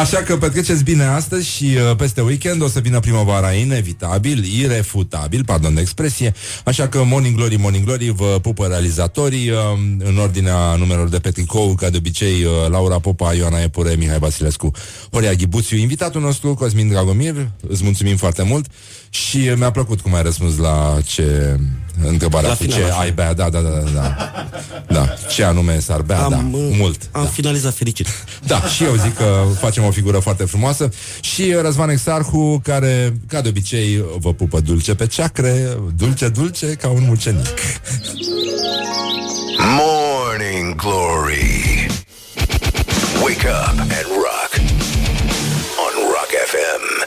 Așa că petreceți bine astăzi și uh, peste weekend o să vină primăvara inevitabil, irefutabil, pardon de expresie. Așa că Morning Glory, Morning Glory, vă pupă realizatorii uh, în ordinea numerelor de pe tricou, ca de obicei, uh, Laura Popa, Ioana Epure, Mihai Basilescu, Horia Ghibuțiu, invitatul nostru, Cosmin Dragomir, îți mulțumim foarte mult și mi-a plăcut cum ai răspuns la ce întrebarea La cu final, ce așa. ai bea, da, da, da, da, da. Da, ce anume s-ar bea, Am, da, uh, mult. Am finalizat fericit. [LAUGHS] Da, și eu zic că facem o figură foarte frumoasă Și Răzvan Exarhu, care, ca de obicei, vă pupă dulce pe ceacre Dulce, dulce, ca un mucenic Morning Glory. Wake up and